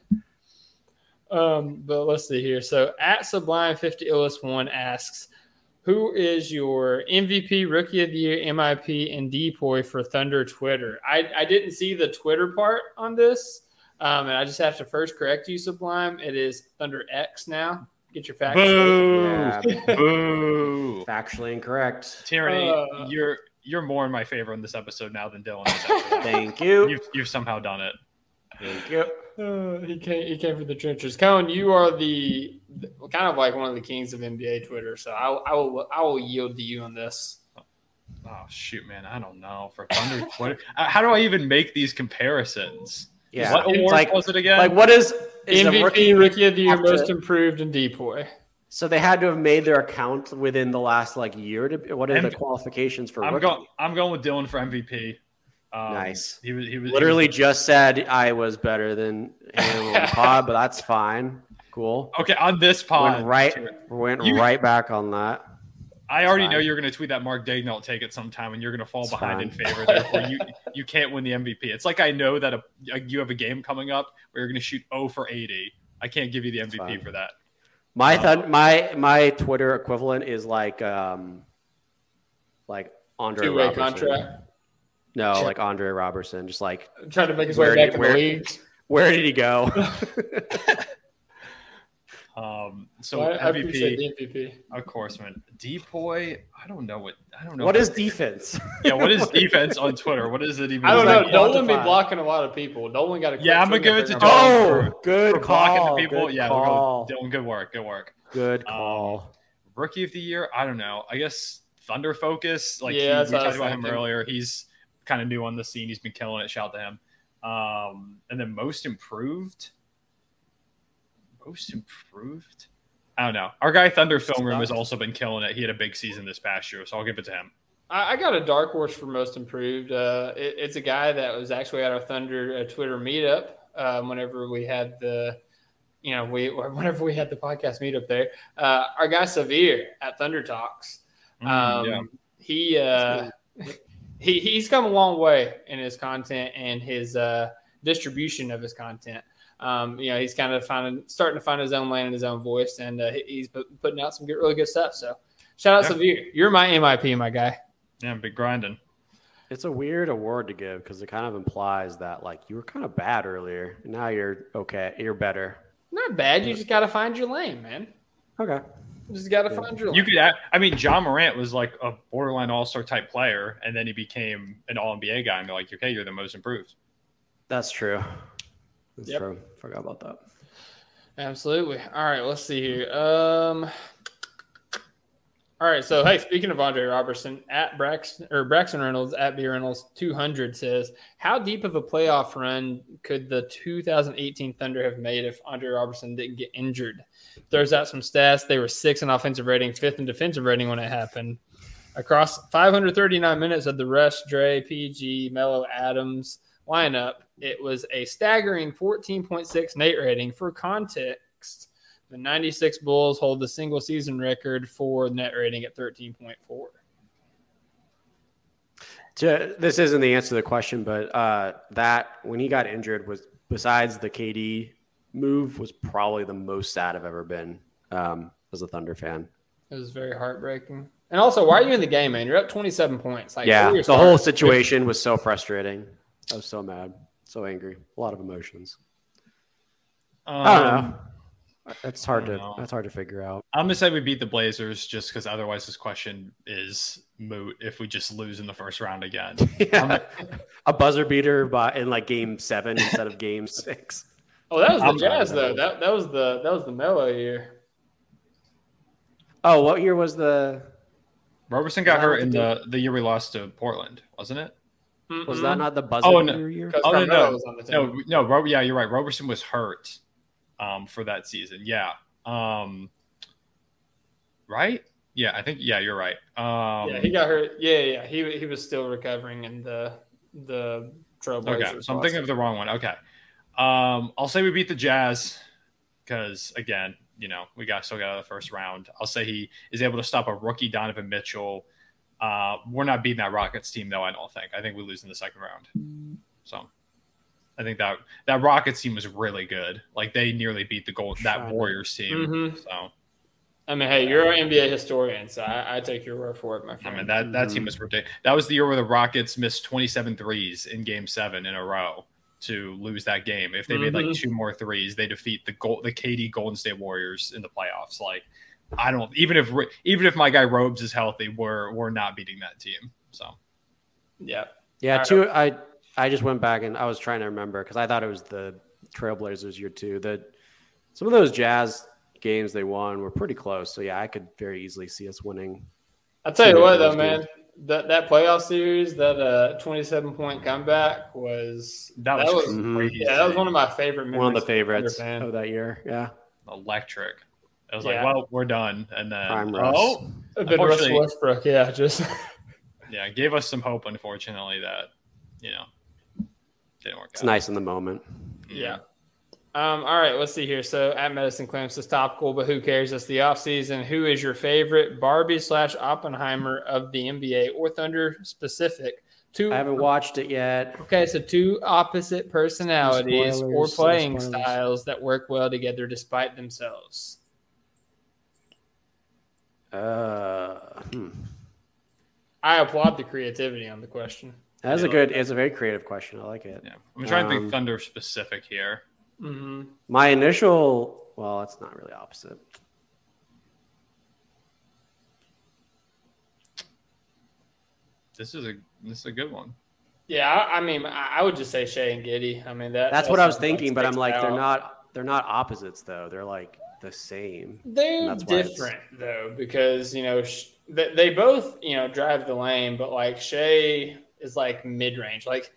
[SPEAKER 1] Um, but let's see here. So at Sublime Fifty Illus One asks, who is your MVP, Rookie of the Year, MIP, and DPOY for Thunder Twitter? I, I didn't see the Twitter part on this. Um, and I just have to first correct you, Sublime. It is Thunder X now, Get your facts.
[SPEAKER 4] Boo!
[SPEAKER 3] Yeah,
[SPEAKER 4] Boo!
[SPEAKER 3] factually incorrect.
[SPEAKER 4] Tyranny,
[SPEAKER 1] Uh.
[SPEAKER 4] you're you're more in my favor in this episode now than Dylan is. after that.
[SPEAKER 3] Thank you.
[SPEAKER 4] you've, you've somehow done it.
[SPEAKER 3] Thank you.
[SPEAKER 1] Uh, he came. He came from the trenches. Cone, you are the, the- kind of like one of the kings of NBA Twitter. So I, I will. I will yield to you on this.
[SPEAKER 4] Oh shoot, man! I don't know for Thunder. what, uh, how do I even make these comparisons?
[SPEAKER 3] Yeah,
[SPEAKER 4] what award
[SPEAKER 3] like
[SPEAKER 4] was it again?
[SPEAKER 3] like what is, is a
[SPEAKER 1] MVP,
[SPEAKER 3] rookie-
[SPEAKER 1] rookie, of the year,
[SPEAKER 3] have to-
[SPEAKER 1] most improved, and depoy.
[SPEAKER 3] So they had to have made their account within the last like year. To what are the qualifications for
[SPEAKER 4] I'm
[SPEAKER 3] rookie?
[SPEAKER 4] going. I'm going with Dylan for MVP. Um,
[SPEAKER 3] Nice.
[SPEAKER 4] He was. He was
[SPEAKER 3] Literally
[SPEAKER 4] he was-
[SPEAKER 3] just said I was better than him on pod, but that's fine. Cool.
[SPEAKER 4] okay on this pod.
[SPEAKER 3] Went right, went
[SPEAKER 4] You-
[SPEAKER 3] right back on that.
[SPEAKER 4] I already
[SPEAKER 3] fine.
[SPEAKER 4] know you're going to tweet that Mark Daigneault take it sometime, and you're going to fall
[SPEAKER 3] It's
[SPEAKER 4] behind in favor. Therefore, you you can't win the MVP. It's like I know that a, a- you have a game coming up where you're going to shoot 0 for 80. I can't give you the MVP for that.
[SPEAKER 3] My thun- my my Twitter equivalent is like um like Andre
[SPEAKER 1] Two way contract.
[SPEAKER 3] No, like Andre Roberson. Just like
[SPEAKER 1] Trying to make his
[SPEAKER 3] Where
[SPEAKER 1] way
[SPEAKER 3] did-
[SPEAKER 1] back in
[SPEAKER 3] where-
[SPEAKER 1] the league.
[SPEAKER 3] where did he go?
[SPEAKER 4] Um, so
[SPEAKER 1] So I, I
[SPEAKER 4] MVP,
[SPEAKER 1] the MVP.
[SPEAKER 4] of course, man. Depoy. I don't know what. I don't know
[SPEAKER 3] what is defense?
[SPEAKER 4] Yeah, what is defense on Twitter? What is it even?
[SPEAKER 1] I don't
[SPEAKER 3] like
[SPEAKER 1] know. Dolan be blocking a lot of people. Dolan got a
[SPEAKER 4] Yeah, I'm gonna give it to
[SPEAKER 1] Dolan.
[SPEAKER 4] Dolan.
[SPEAKER 3] oh, good
[SPEAKER 4] For blocking the people.
[SPEAKER 3] Good
[SPEAKER 4] yeah,
[SPEAKER 3] call.
[SPEAKER 4] we'll go. Dylan, good work. Good work.
[SPEAKER 3] Good
[SPEAKER 4] Um,
[SPEAKER 3] call.
[SPEAKER 4] Rookie of the year. I don't know. I guess Thunder Focus. Like
[SPEAKER 1] Yeah,
[SPEAKER 4] he, we
[SPEAKER 1] I
[SPEAKER 4] talked about him earlier. He's kind of new on the scene. He's been killing it. Shout to him. Um, and then most improved. Most improved. I don't know. Our guy Thunder Film Room has also been killing it. He had a big season this past year, so I'll give it to him.
[SPEAKER 1] I, I got a dark horse for most improved. Uh, it, it's a guy that was actually at our Thunder uh, Twitter meetup um, whenever we had the, you know, we whenever we had the podcast meetup there. Uh, our guy Severe at Thunder Talks.
[SPEAKER 4] Mm,
[SPEAKER 1] Um,
[SPEAKER 4] yeah.
[SPEAKER 1] He uh, he he's come a long way in his content and his uh, distribution of his content. Um, you know, he's kind of finding starting to find his own lane and his own voice, and uh, he's put, putting out some good, really good stuff. So, shout out
[SPEAKER 4] Yeah.
[SPEAKER 1] Severe. You're my MIP, my guy.
[SPEAKER 4] Yeah, big grinding.
[SPEAKER 3] It's a weird award to give because it kind of implies that like you were kind of bad earlier. and Now you're okay. You're better.
[SPEAKER 1] Not bad. You just got to find your lane, man.
[SPEAKER 3] Okay.
[SPEAKER 1] You just got to
[SPEAKER 3] Yeah.
[SPEAKER 1] find your.
[SPEAKER 4] You could, act- I mean, Ja Morant was like a borderline All Star type player, and then he became an All NBA guy, and they're like, okay, you're the most improved.
[SPEAKER 3] That's true. That's
[SPEAKER 1] Yep.
[SPEAKER 3] true. Forgot about that.
[SPEAKER 1] Absolutely. All right, let's see here. Um, all right, so hey, speaking of Andre Roberson, at Braxton or Braxton Reynolds at B Reynolds two hundred says, how deep of a playoff run could the 2018 Thunder have made if Andre Roberson didn't get injured? Throws out some stats. They were sixth in offensive rating, fifth in defensive rating when it happened. Across 539 minutes of the rest, Dre, PG, Melo, Adams lineup, it was a staggering 14.6 net rating. For context, the 96 Bulls hold the single season record for net rating at 13.4.
[SPEAKER 3] To, this isn't the answer to the question, but uh, that when he got injured was besides the KD move was probably the most sad I've ever been um, as a Thunder fan.
[SPEAKER 1] It was very heartbreaking. And also, why are you in the game, man? You're up 27 points. Like,
[SPEAKER 3] yeah, the whole situation was so frustrating. I was so mad, so angry, a lot of emotions.
[SPEAKER 4] Um,
[SPEAKER 3] I don't know. That's hard to
[SPEAKER 4] don't know.
[SPEAKER 3] that's hard to figure out.
[SPEAKER 4] I'm gonna say we beat the Blazers just because otherwise this question is moot if we just lose in the first round again.
[SPEAKER 3] Yeah. a buzzer beater by in like game seven instead of game six.
[SPEAKER 1] Oh, that was the
[SPEAKER 4] I'm-
[SPEAKER 1] Jazz though. That that was the that was the Melo year.
[SPEAKER 3] Oh, what year was the?
[SPEAKER 4] Roberson got hurt in the the year we lost to Portland, wasn't it?
[SPEAKER 3] Was that not the oh, buzzer
[SPEAKER 4] Oh, no.
[SPEAKER 3] beater year?
[SPEAKER 4] Oh, no,
[SPEAKER 1] Carmelo
[SPEAKER 4] no.
[SPEAKER 1] was on the team.
[SPEAKER 4] No, no, yeah, you're right. Roberson was hurt um, for that season. Yeah. Um, right? Yeah, I think. Yeah, you're right. Um,
[SPEAKER 1] yeah, he got hurt. Yeah, yeah, he he was still recovering in the the Trailblazers.
[SPEAKER 4] Okay, so I'm thinking of the wrong one. Okay, um, I'll say we beat the Jazz because again, you know, we got still got out of the first round. I'll say he is able to stop a rookie Donovan Mitchell. Uh, we're not beating that Rockets team though. I don't think. I think we lose in the second round. So, I think that that Rockets team was really good. Like they nearly beat the gold that Warriors team.
[SPEAKER 1] Mhm.
[SPEAKER 4] So
[SPEAKER 1] I mean, hey, you're an NBA historian, so I, I take your word for it, my friend.
[SPEAKER 4] I mean that that team was ridiculous. That was the year where the Rockets missed 27 threes in Game Seven in a row to lose that game. If they made like
[SPEAKER 1] Mhm.
[SPEAKER 4] two more threes, they defeat the goal the KD Golden State Warriors in the playoffs. Like I don't even if even if my guy Robes is healthy, we're we're not beating that team. So
[SPEAKER 1] Yeah.
[SPEAKER 3] Yeah, two. I I just went back and I was trying to remember because I thought it was the Trailblazers year two. That some of those Jazz games they won were pretty close. So yeah, I could very easily see us winning.
[SPEAKER 1] I'll tell you what, though,
[SPEAKER 3] those
[SPEAKER 1] man, that that playoff series, that uh, twenty-seven point comeback was
[SPEAKER 4] that was,
[SPEAKER 3] Mhm.
[SPEAKER 4] crazy.
[SPEAKER 1] yeah, that was one of my favorite.
[SPEAKER 3] One of the
[SPEAKER 1] memories as a
[SPEAKER 3] favorites of that year. Yeah,
[SPEAKER 4] electric. I was
[SPEAKER 1] Yeah.
[SPEAKER 4] like, well, we're done. And then
[SPEAKER 3] Prime
[SPEAKER 4] oh
[SPEAKER 1] A bit of Russell Westbrook, yeah, just
[SPEAKER 4] yeah, gave us some hope. Unfortunately, that you know didn't work
[SPEAKER 3] it's
[SPEAKER 4] out.
[SPEAKER 3] nice in the moment.
[SPEAKER 1] yeah. Um, all right, let's see here. So at Medicine Claims is topical, but who cares? It's the off season. Who is your favorite Barbie slash Oppenheimer of the NBA or Thunder specific? Two
[SPEAKER 3] I haven't watched it yet.
[SPEAKER 1] Okay, so two opposite personalities or
[SPEAKER 3] spoilers, no
[SPEAKER 1] playing styles that work well together despite themselves.
[SPEAKER 3] Uh, hmm.
[SPEAKER 1] I applaud the creativity on the question.
[SPEAKER 3] That's a good. It's a very creative question. I like it.
[SPEAKER 4] Yeah, I'm trying to
[SPEAKER 3] Um,
[SPEAKER 4] think Thunder specific here.
[SPEAKER 1] hmm
[SPEAKER 3] My initial. Well, it's not really opposite.
[SPEAKER 4] This is a this is a good one.
[SPEAKER 1] Yeah, I, I mean, I, I would just say Shai and Giddey. I mean, that
[SPEAKER 3] That's what I was thinking, but I'm like, they're
[SPEAKER 1] out.
[SPEAKER 3] not. They're not opposites though. They're like the same.
[SPEAKER 1] They're
[SPEAKER 3] That's why it's-
[SPEAKER 1] different though because you know sh- they, they both you know drive the lane, but like Shai is like mid range. Like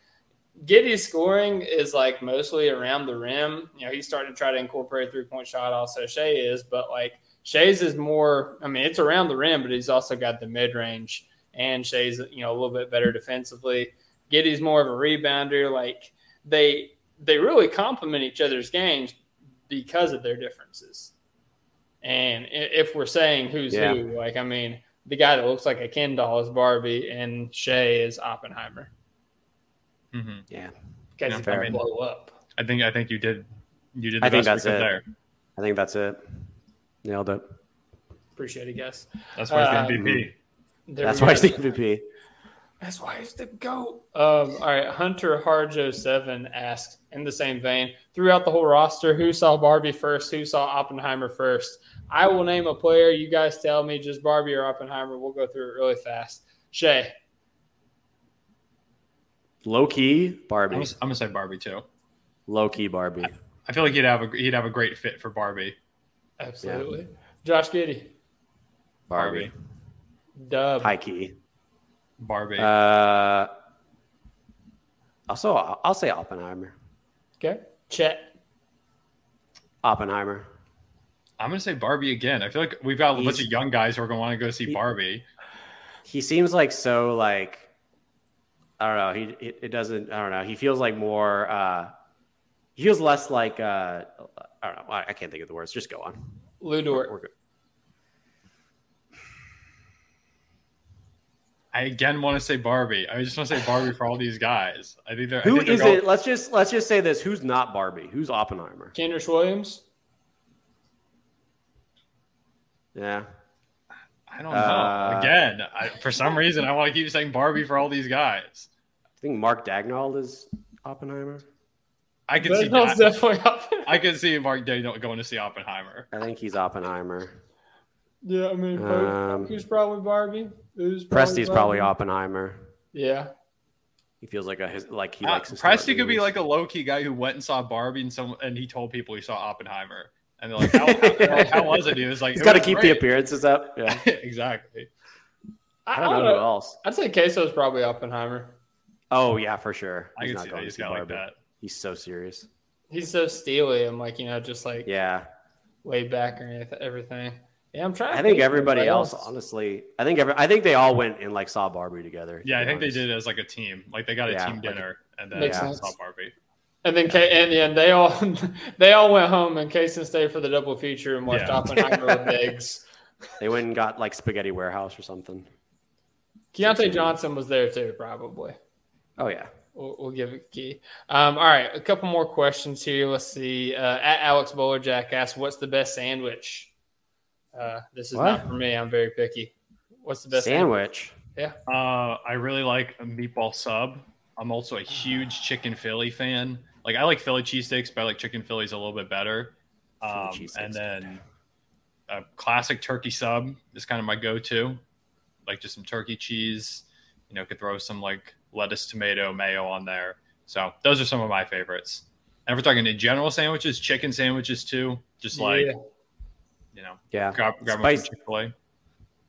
[SPEAKER 1] Giddey's scoring is like mostly around the rim. You know, he's starting to try to incorporate three point shot. Also, Shai is, but like Shai's is more. I mean, it's around the rim, but he's also got the mid range, and Shai's you know a little bit better defensively. Giddey's more of a rebounder. Like they they really complement each other's games because of their differences. And if we're saying who's
[SPEAKER 3] Yeah.
[SPEAKER 1] who, like I mean, the guy that looks like a Ken doll is Barbie, and Shai is Oppenheimer.
[SPEAKER 4] Mm-hmm.
[SPEAKER 1] Guys,
[SPEAKER 4] Yeah,
[SPEAKER 1] he's gonna blow up.
[SPEAKER 4] I think I think you did you did the
[SPEAKER 3] I think
[SPEAKER 4] best
[SPEAKER 3] that's it.
[SPEAKER 4] there.
[SPEAKER 3] I think that's it. Nailed it.
[SPEAKER 1] Appreciate it, guys.
[SPEAKER 4] That's why it's the MVP.
[SPEAKER 1] There
[SPEAKER 3] That's why
[SPEAKER 1] go.
[SPEAKER 3] he's the MVP.
[SPEAKER 1] That's why he's the GOAT. Um, all right. Hunter Harjo7 asks, in the same vein, throughout the whole roster, who saw Barbie first? Who saw Oppenheimer first? I will name a player. You guys tell me just Barbie or Oppenheimer. We'll go through it really fast. Shai.
[SPEAKER 3] Low key Barbie.
[SPEAKER 4] I'm gonna say Barbie too.
[SPEAKER 3] Low key Barbie.
[SPEAKER 4] I feel like he'd have a he'd have a great fit for Barbie.
[SPEAKER 1] Absolutely. Josh Giddey.
[SPEAKER 3] Barbie.
[SPEAKER 1] Dub.
[SPEAKER 3] High key.
[SPEAKER 4] Barbie.
[SPEAKER 3] Uh, also, I'll I'll say Oppenheimer.
[SPEAKER 1] Okay. Chet.
[SPEAKER 3] Oppenheimer.
[SPEAKER 4] I'm gonna say Barbie again. I feel like we've got a bunch of young guys who are gonna want to go see
[SPEAKER 3] He-
[SPEAKER 4] Barbie.
[SPEAKER 3] He seems like so like I don't know. He it, it doesn't. I don't know. He feels like more. uh He feels less like. uh I don't know. I, I can't think of the words. Just go on.
[SPEAKER 1] Lu
[SPEAKER 3] We're, we're good.
[SPEAKER 4] I again want to say Barbie. I just want to say Barbie for all these guys. I think they're. I
[SPEAKER 3] Who
[SPEAKER 4] think they're
[SPEAKER 3] is
[SPEAKER 4] going-
[SPEAKER 3] it? Let's just let's just say this. Who's not Barbie? Who's Oppenheimer?
[SPEAKER 1] Kenrich Williams.
[SPEAKER 3] Yeah.
[SPEAKER 4] I don't know.
[SPEAKER 3] Uh,
[SPEAKER 4] again, I, for some reason, I want to keep saying Barbie for all these guys.
[SPEAKER 3] I think Mark Daigneault is Oppenheimer.
[SPEAKER 4] I can see.
[SPEAKER 1] That's
[SPEAKER 4] that.
[SPEAKER 1] definitely up.
[SPEAKER 4] I can see Mark Daigneault going to see Oppenheimer.
[SPEAKER 3] I think he's Oppenheimer.
[SPEAKER 1] Yeah, I mean,
[SPEAKER 3] Um,
[SPEAKER 1] who's probably Barbie? Who's probably
[SPEAKER 3] Presti's probably Oppenheimer.
[SPEAKER 1] Yeah.
[SPEAKER 3] He feels like a his, like he
[SPEAKER 4] Uh,
[SPEAKER 3] likes. his smart
[SPEAKER 4] Presti could be like a low key guy who went and saw Barbie and some and he told people he saw Oppenheimer. And they're like, how, how, how was it? He was like,
[SPEAKER 3] He's
[SPEAKER 4] "It
[SPEAKER 3] got to
[SPEAKER 4] was
[SPEAKER 3] keep the appearances up. Yeah.
[SPEAKER 4] exactly.
[SPEAKER 3] I don't know who else.
[SPEAKER 1] I'd say Queso's probably Oppenheimer.
[SPEAKER 3] Oh yeah, for sure.
[SPEAKER 4] I
[SPEAKER 3] He's
[SPEAKER 4] can
[SPEAKER 3] not
[SPEAKER 4] see that.
[SPEAKER 3] going to
[SPEAKER 4] He's
[SPEAKER 3] see
[SPEAKER 4] got like that.
[SPEAKER 3] He's so serious.
[SPEAKER 1] He's so steely and like you know just like
[SPEAKER 3] Yeah.
[SPEAKER 1] laid back or anyth- everything. Yeah, I'm trying. to
[SPEAKER 3] I think
[SPEAKER 1] of
[SPEAKER 3] everybody
[SPEAKER 1] anybody
[SPEAKER 3] else, honestly, I think every, I think they all went and like saw Barbie together. to
[SPEAKER 4] Yeah, I
[SPEAKER 3] be
[SPEAKER 4] think they did it as like a team. Like they got a
[SPEAKER 3] Yeah,
[SPEAKER 4] team
[SPEAKER 3] like-
[SPEAKER 4] dinner and then
[SPEAKER 1] Makes
[SPEAKER 4] yeah, saw Barbie.
[SPEAKER 1] And then K and, and they all they all went home and Casey stayed for the double feature and watched
[SPEAKER 4] Yeah.
[SPEAKER 1] Oppenheimer with eggs.
[SPEAKER 3] They went and got like Spaghetti Warehouse or something.
[SPEAKER 1] Keyontae Johnson was there too, probably.
[SPEAKER 3] Oh yeah.
[SPEAKER 1] We'll, we'll give it a key. Um, all right, a couple more questions here. Let's see. Uh, at Alex Bowlerjack asks, "What's the best sandwich?" Uh, this is not for me. I'm very picky. What's the best
[SPEAKER 3] Sandwich.
[SPEAKER 4] Uh, I really like a meatball sub. I'm also a huge chicken Philly fan. Like I like Philly cheesesteaks, but I like chicken Phillies a little bit better. Um, and then a classic turkey sub is kind of my go-to. Like just some turkey cheese. You know, could throw some like lettuce, tomato, mayo on there. So those are some of my favorites. And if we're talking in general sandwiches, chicken sandwiches too. Just like
[SPEAKER 1] Yeah.
[SPEAKER 4] you know,
[SPEAKER 3] Yeah.
[SPEAKER 4] grab grab one
[SPEAKER 3] Spice-
[SPEAKER 4] Chick Fil A.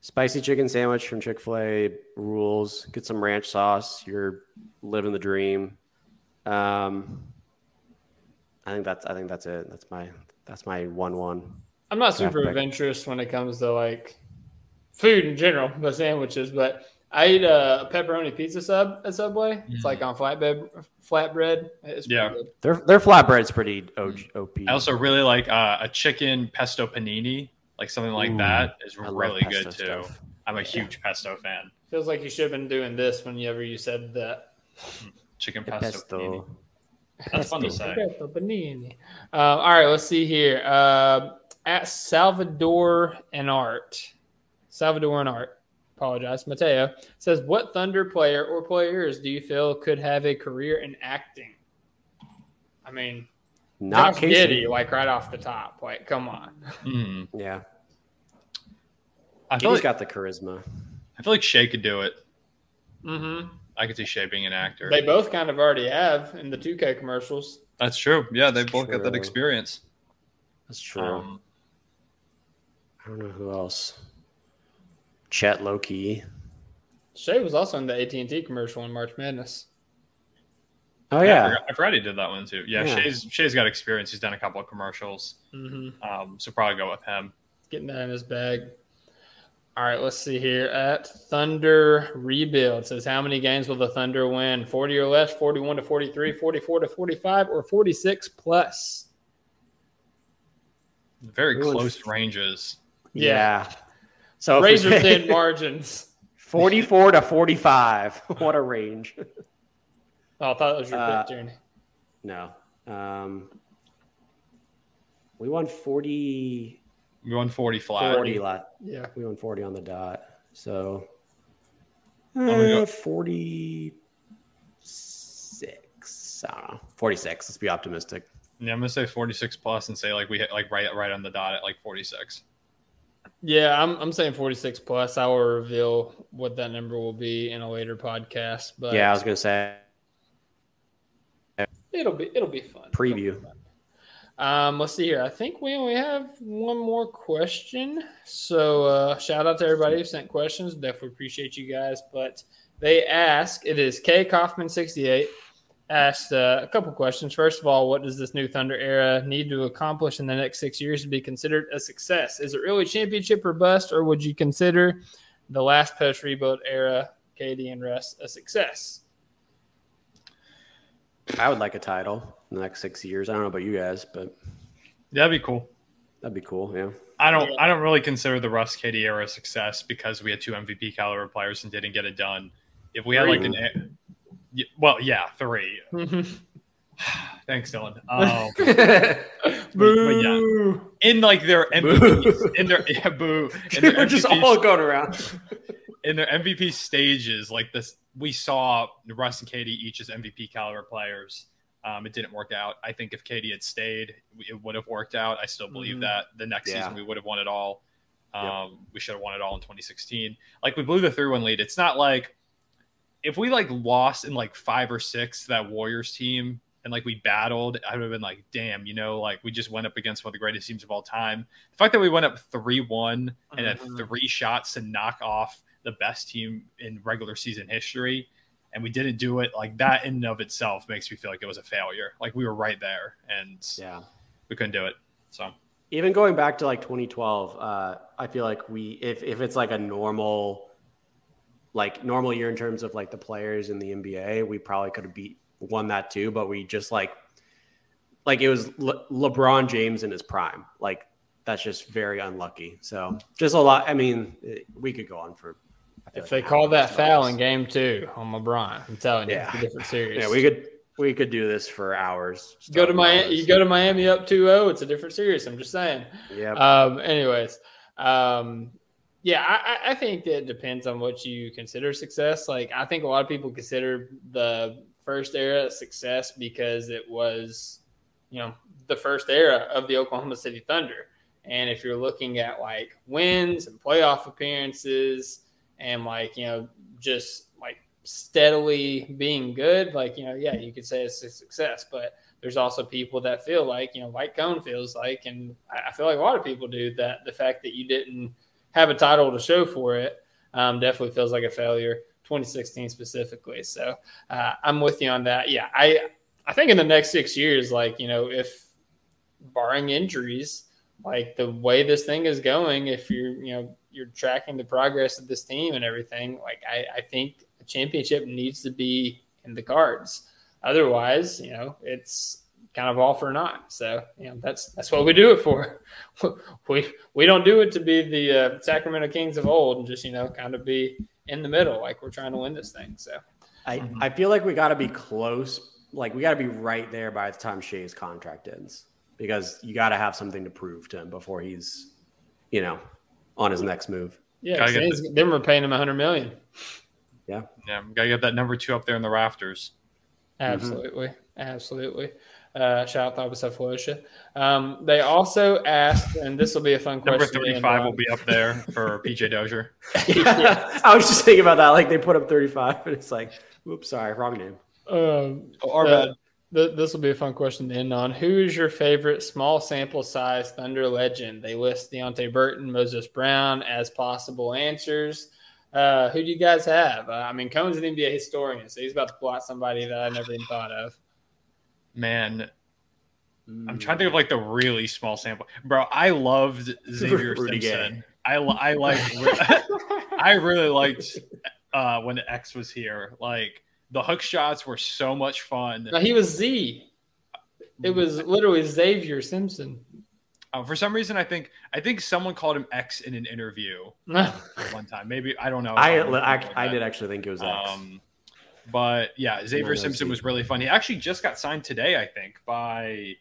[SPEAKER 3] Spicy chicken sandwich from Chick fil A rules. Get some ranch sauce. You're living the dream. Um, I think that's I think that's it. That's my that's my one one.
[SPEAKER 1] I'm not super
[SPEAKER 3] pick.
[SPEAKER 1] adventurous when it comes to like food in general, but sandwiches. But I eat a pepperoni pizza sub at Subway. It's like on flatbread. Flatbread. It's
[SPEAKER 4] Yeah.
[SPEAKER 1] good.
[SPEAKER 3] Their their flatbread's pretty OG, OP.
[SPEAKER 4] I also really like uh, a chicken pesto panini, like something like
[SPEAKER 3] Ooh,
[SPEAKER 4] that is
[SPEAKER 3] I
[SPEAKER 4] really good too.
[SPEAKER 3] stuff.
[SPEAKER 4] I'm a huge pesto fan.
[SPEAKER 1] Feels like you should have been doing this whenever you said that.
[SPEAKER 4] Chicken
[SPEAKER 3] Yeah,
[SPEAKER 4] pesto,
[SPEAKER 3] pesto.
[SPEAKER 4] That's fun to say.
[SPEAKER 1] Pesto panini. Uh, all right, let's see here. Uh, at Salvador and Art, Salvador and Art. Apologize, Mateo says, "What Thunder player or players do you feel could have a career in acting?" I mean,
[SPEAKER 3] Not
[SPEAKER 1] Josh
[SPEAKER 3] Casey.
[SPEAKER 1] Giddey, like right off the top. Like, come on.
[SPEAKER 4] Mm.
[SPEAKER 3] Yeah,
[SPEAKER 4] I feel
[SPEAKER 3] he's
[SPEAKER 4] like
[SPEAKER 3] got the charisma.
[SPEAKER 4] I feel like Shai could do it.
[SPEAKER 1] Mm-hmm.
[SPEAKER 4] I could see Shai being an actor.
[SPEAKER 1] They both kind of already have in the 2K commercials.
[SPEAKER 4] That's true. Yeah, they both got that experience.
[SPEAKER 3] That's true.
[SPEAKER 4] Um,
[SPEAKER 3] I don't know who else. Chet Loki.
[SPEAKER 1] Shai was also in the AT&T commercial in March Madness.
[SPEAKER 3] Oh
[SPEAKER 4] I
[SPEAKER 3] yeah,
[SPEAKER 4] forgot, I forgot he did that one too. Yeah,
[SPEAKER 3] Yeah.
[SPEAKER 4] Shai's Shai's got experience. He's done a couple of commercials.
[SPEAKER 1] Mm-hmm.
[SPEAKER 4] Um, so probably go with him.
[SPEAKER 1] Getting that in his bag. All right, let's see here. At Thunder Rebuild says, how many games will the Thunder win? 40 or less, 41 to 43, 44 to 45, or 46 plus?
[SPEAKER 4] Very
[SPEAKER 3] Everyone's-
[SPEAKER 4] close ranges.
[SPEAKER 3] yeah. So
[SPEAKER 1] razor thin margins.
[SPEAKER 3] forty-four to forty-five. What a range.
[SPEAKER 1] Oh, I thought it was your
[SPEAKER 3] Uh,
[SPEAKER 1] pick, Journey.
[SPEAKER 3] No. Um, we won 40,
[SPEAKER 4] We won 40 flat.
[SPEAKER 3] 40 lot.
[SPEAKER 1] Yeah.
[SPEAKER 3] We won 40 on the dot. So
[SPEAKER 4] gonna go-
[SPEAKER 3] uh, 46. I don't know. 46. Let's be optimistic.
[SPEAKER 4] Yeah, I'm gonna say 46 plus and say like we hit like right right on the dot at like 46.
[SPEAKER 1] Yeah, I'm, I'm saying 46 plus. I will reveal what that number will be in a later podcast, but
[SPEAKER 3] yeah, I was going to say
[SPEAKER 1] it'll be it'll be fun.
[SPEAKER 3] preview.
[SPEAKER 1] Um, let's see here. I think we only have one more question. So uh, shout out to everybody who sent questions. Definitely appreciate you guys. But they ask, it is K Kaufman sixty eight asked uh, a couple questions. First of all, what does this new Thunder era need to accomplish in the next six years to be considered a success? Is it really championship or bust, or would you consider the last post rebuild era, KD and Russ, a success?
[SPEAKER 3] I would like a title in the next six years. I don't know about you guys, but
[SPEAKER 4] Yeah, that'd be cool.
[SPEAKER 3] that'd be cool. Yeah.
[SPEAKER 4] I don't I don't really consider the Russ KD era a success because we had two MVP caliber players and didn't get it done. If we had like an y- well, yeah, three. Thanks, Dylan. Um,
[SPEAKER 1] Boo!
[SPEAKER 4] in like their MVP, in their yeah, boo, in their
[SPEAKER 3] We're just all going around.
[SPEAKER 4] in their MVP stages, like this, we saw Russ and KD each as MVP caliber players. Um, it didn't work out. I think if KD had stayed, it would have worked out. I still believe
[SPEAKER 1] Mhm.
[SPEAKER 4] that the next
[SPEAKER 3] Yeah.
[SPEAKER 4] season we would have won it all. Um,
[SPEAKER 3] Yep.
[SPEAKER 4] We should have won it all in 2016. Like we blew the three-one lead. It's not like if we like lost in like five or six to that Warriors team and like we battled, I would have been like, damn, you know, like we just went up against one of the greatest teams of all time. The fact that we went up three-one and had
[SPEAKER 1] Mhm.
[SPEAKER 4] three shots to knock off the best team in regular season history and we didn't do it like that in and of itself makes me feel like it was a failure like we were right there and
[SPEAKER 3] Yeah.
[SPEAKER 4] we couldn't do it so
[SPEAKER 3] Even going back to like 2012, uh, I feel like we, if, if it's like a normal, like normal year in terms of like the players in the NBA, we probably could have beat won that too. But we just like, like it was Le- LeBron James in his prime. Like that's just very unlucky. So just a lot. I mean, we could go on for.
[SPEAKER 1] If
[SPEAKER 3] like
[SPEAKER 1] they call that foul in game two on LeBron, I'm telling you,
[SPEAKER 3] Yeah.
[SPEAKER 1] it's a different series.
[SPEAKER 3] Yeah, we could we could do this for hours.
[SPEAKER 1] Go to Miami. You go to Miami up 2-0, It's a different series. I'm just saying.
[SPEAKER 3] Yep.
[SPEAKER 1] Um, anyways, um, yeah, I, I- think that it depends on what you consider success. Like, I think a lot of people consider the first era success because it was, you know, the first era of the Oklahoma City Thunder. And if you're looking at like wins and playoff appearances and like, you know, just like steadily being good, like, you know, yeah, you could say it's a success. But there's also people that feel like, you know, like Cone feels like, and I feel like a lot of people do that the fact that you didn't have a title to show for it um, definitely feels like a failure. 2016 specifically. So uh, I'm with you on that. Yeah, I I think in the next six years, like you know, if barring injuries, like the way this thing is going, if you're you know you're tracking the progress of this team and everything, like I, I think a championship needs to be in the cards. Otherwise, you know, it's kind of all for naught. So, you know, that's that's what we do it for. we we don't do it to be the uh, Sacramento Kings of old and just you know kind of be in the middle, like we're trying to win this thing. So,
[SPEAKER 3] I I feel like we got to be close. Like we got to be right there by the time Shai's contract ends, because you got to have something to prove to him before he's, you know, on his next move.
[SPEAKER 1] yeah,
[SPEAKER 4] Gotta get
[SPEAKER 1] then we're paying him a hundred million.
[SPEAKER 4] Yeah, Yeah, we gotta get that number two up there in the rafters.
[SPEAKER 1] Absolutely, absolutely. Uh, shout out to Abu Cephalosha. Um, they also asked, and this will be a fun question.
[SPEAKER 4] Number thirty-five will be up there for PJ Dozier. yeah.
[SPEAKER 3] I was just thinking about that. Like they put up 35, and it's like, oops, sorry, wrong name.
[SPEAKER 1] Um,
[SPEAKER 4] Oh, our
[SPEAKER 1] uh,
[SPEAKER 4] bad.
[SPEAKER 1] Th- this will be a fun question to end on. Who is your favorite small sample size Thunder legend? They list Deonte Burton, Moses Brown as possible answers. Uh, who do you guys have? Uh, I mean, Cone's an NBA historian, so he's about to pull out somebody that I never even thought of.
[SPEAKER 4] Man, I'm trying to think of like the really small sample, bro. I loved Xavier
[SPEAKER 3] Rudy Gay.
[SPEAKER 4] I I like I really liked uh, when X was here. Like the hook shots were so much fun.
[SPEAKER 1] No, he was Z. It was literally Xavier Simpson.
[SPEAKER 4] Uh, for some reason, I think I think someone called him X in an interview one time. Maybe I don't know.
[SPEAKER 3] I, I,
[SPEAKER 4] like
[SPEAKER 3] I did actually think it was X.
[SPEAKER 4] Um, but yeah, Xavier
[SPEAKER 3] no,
[SPEAKER 4] Simpson was really fun. He actually just got signed today, I think, by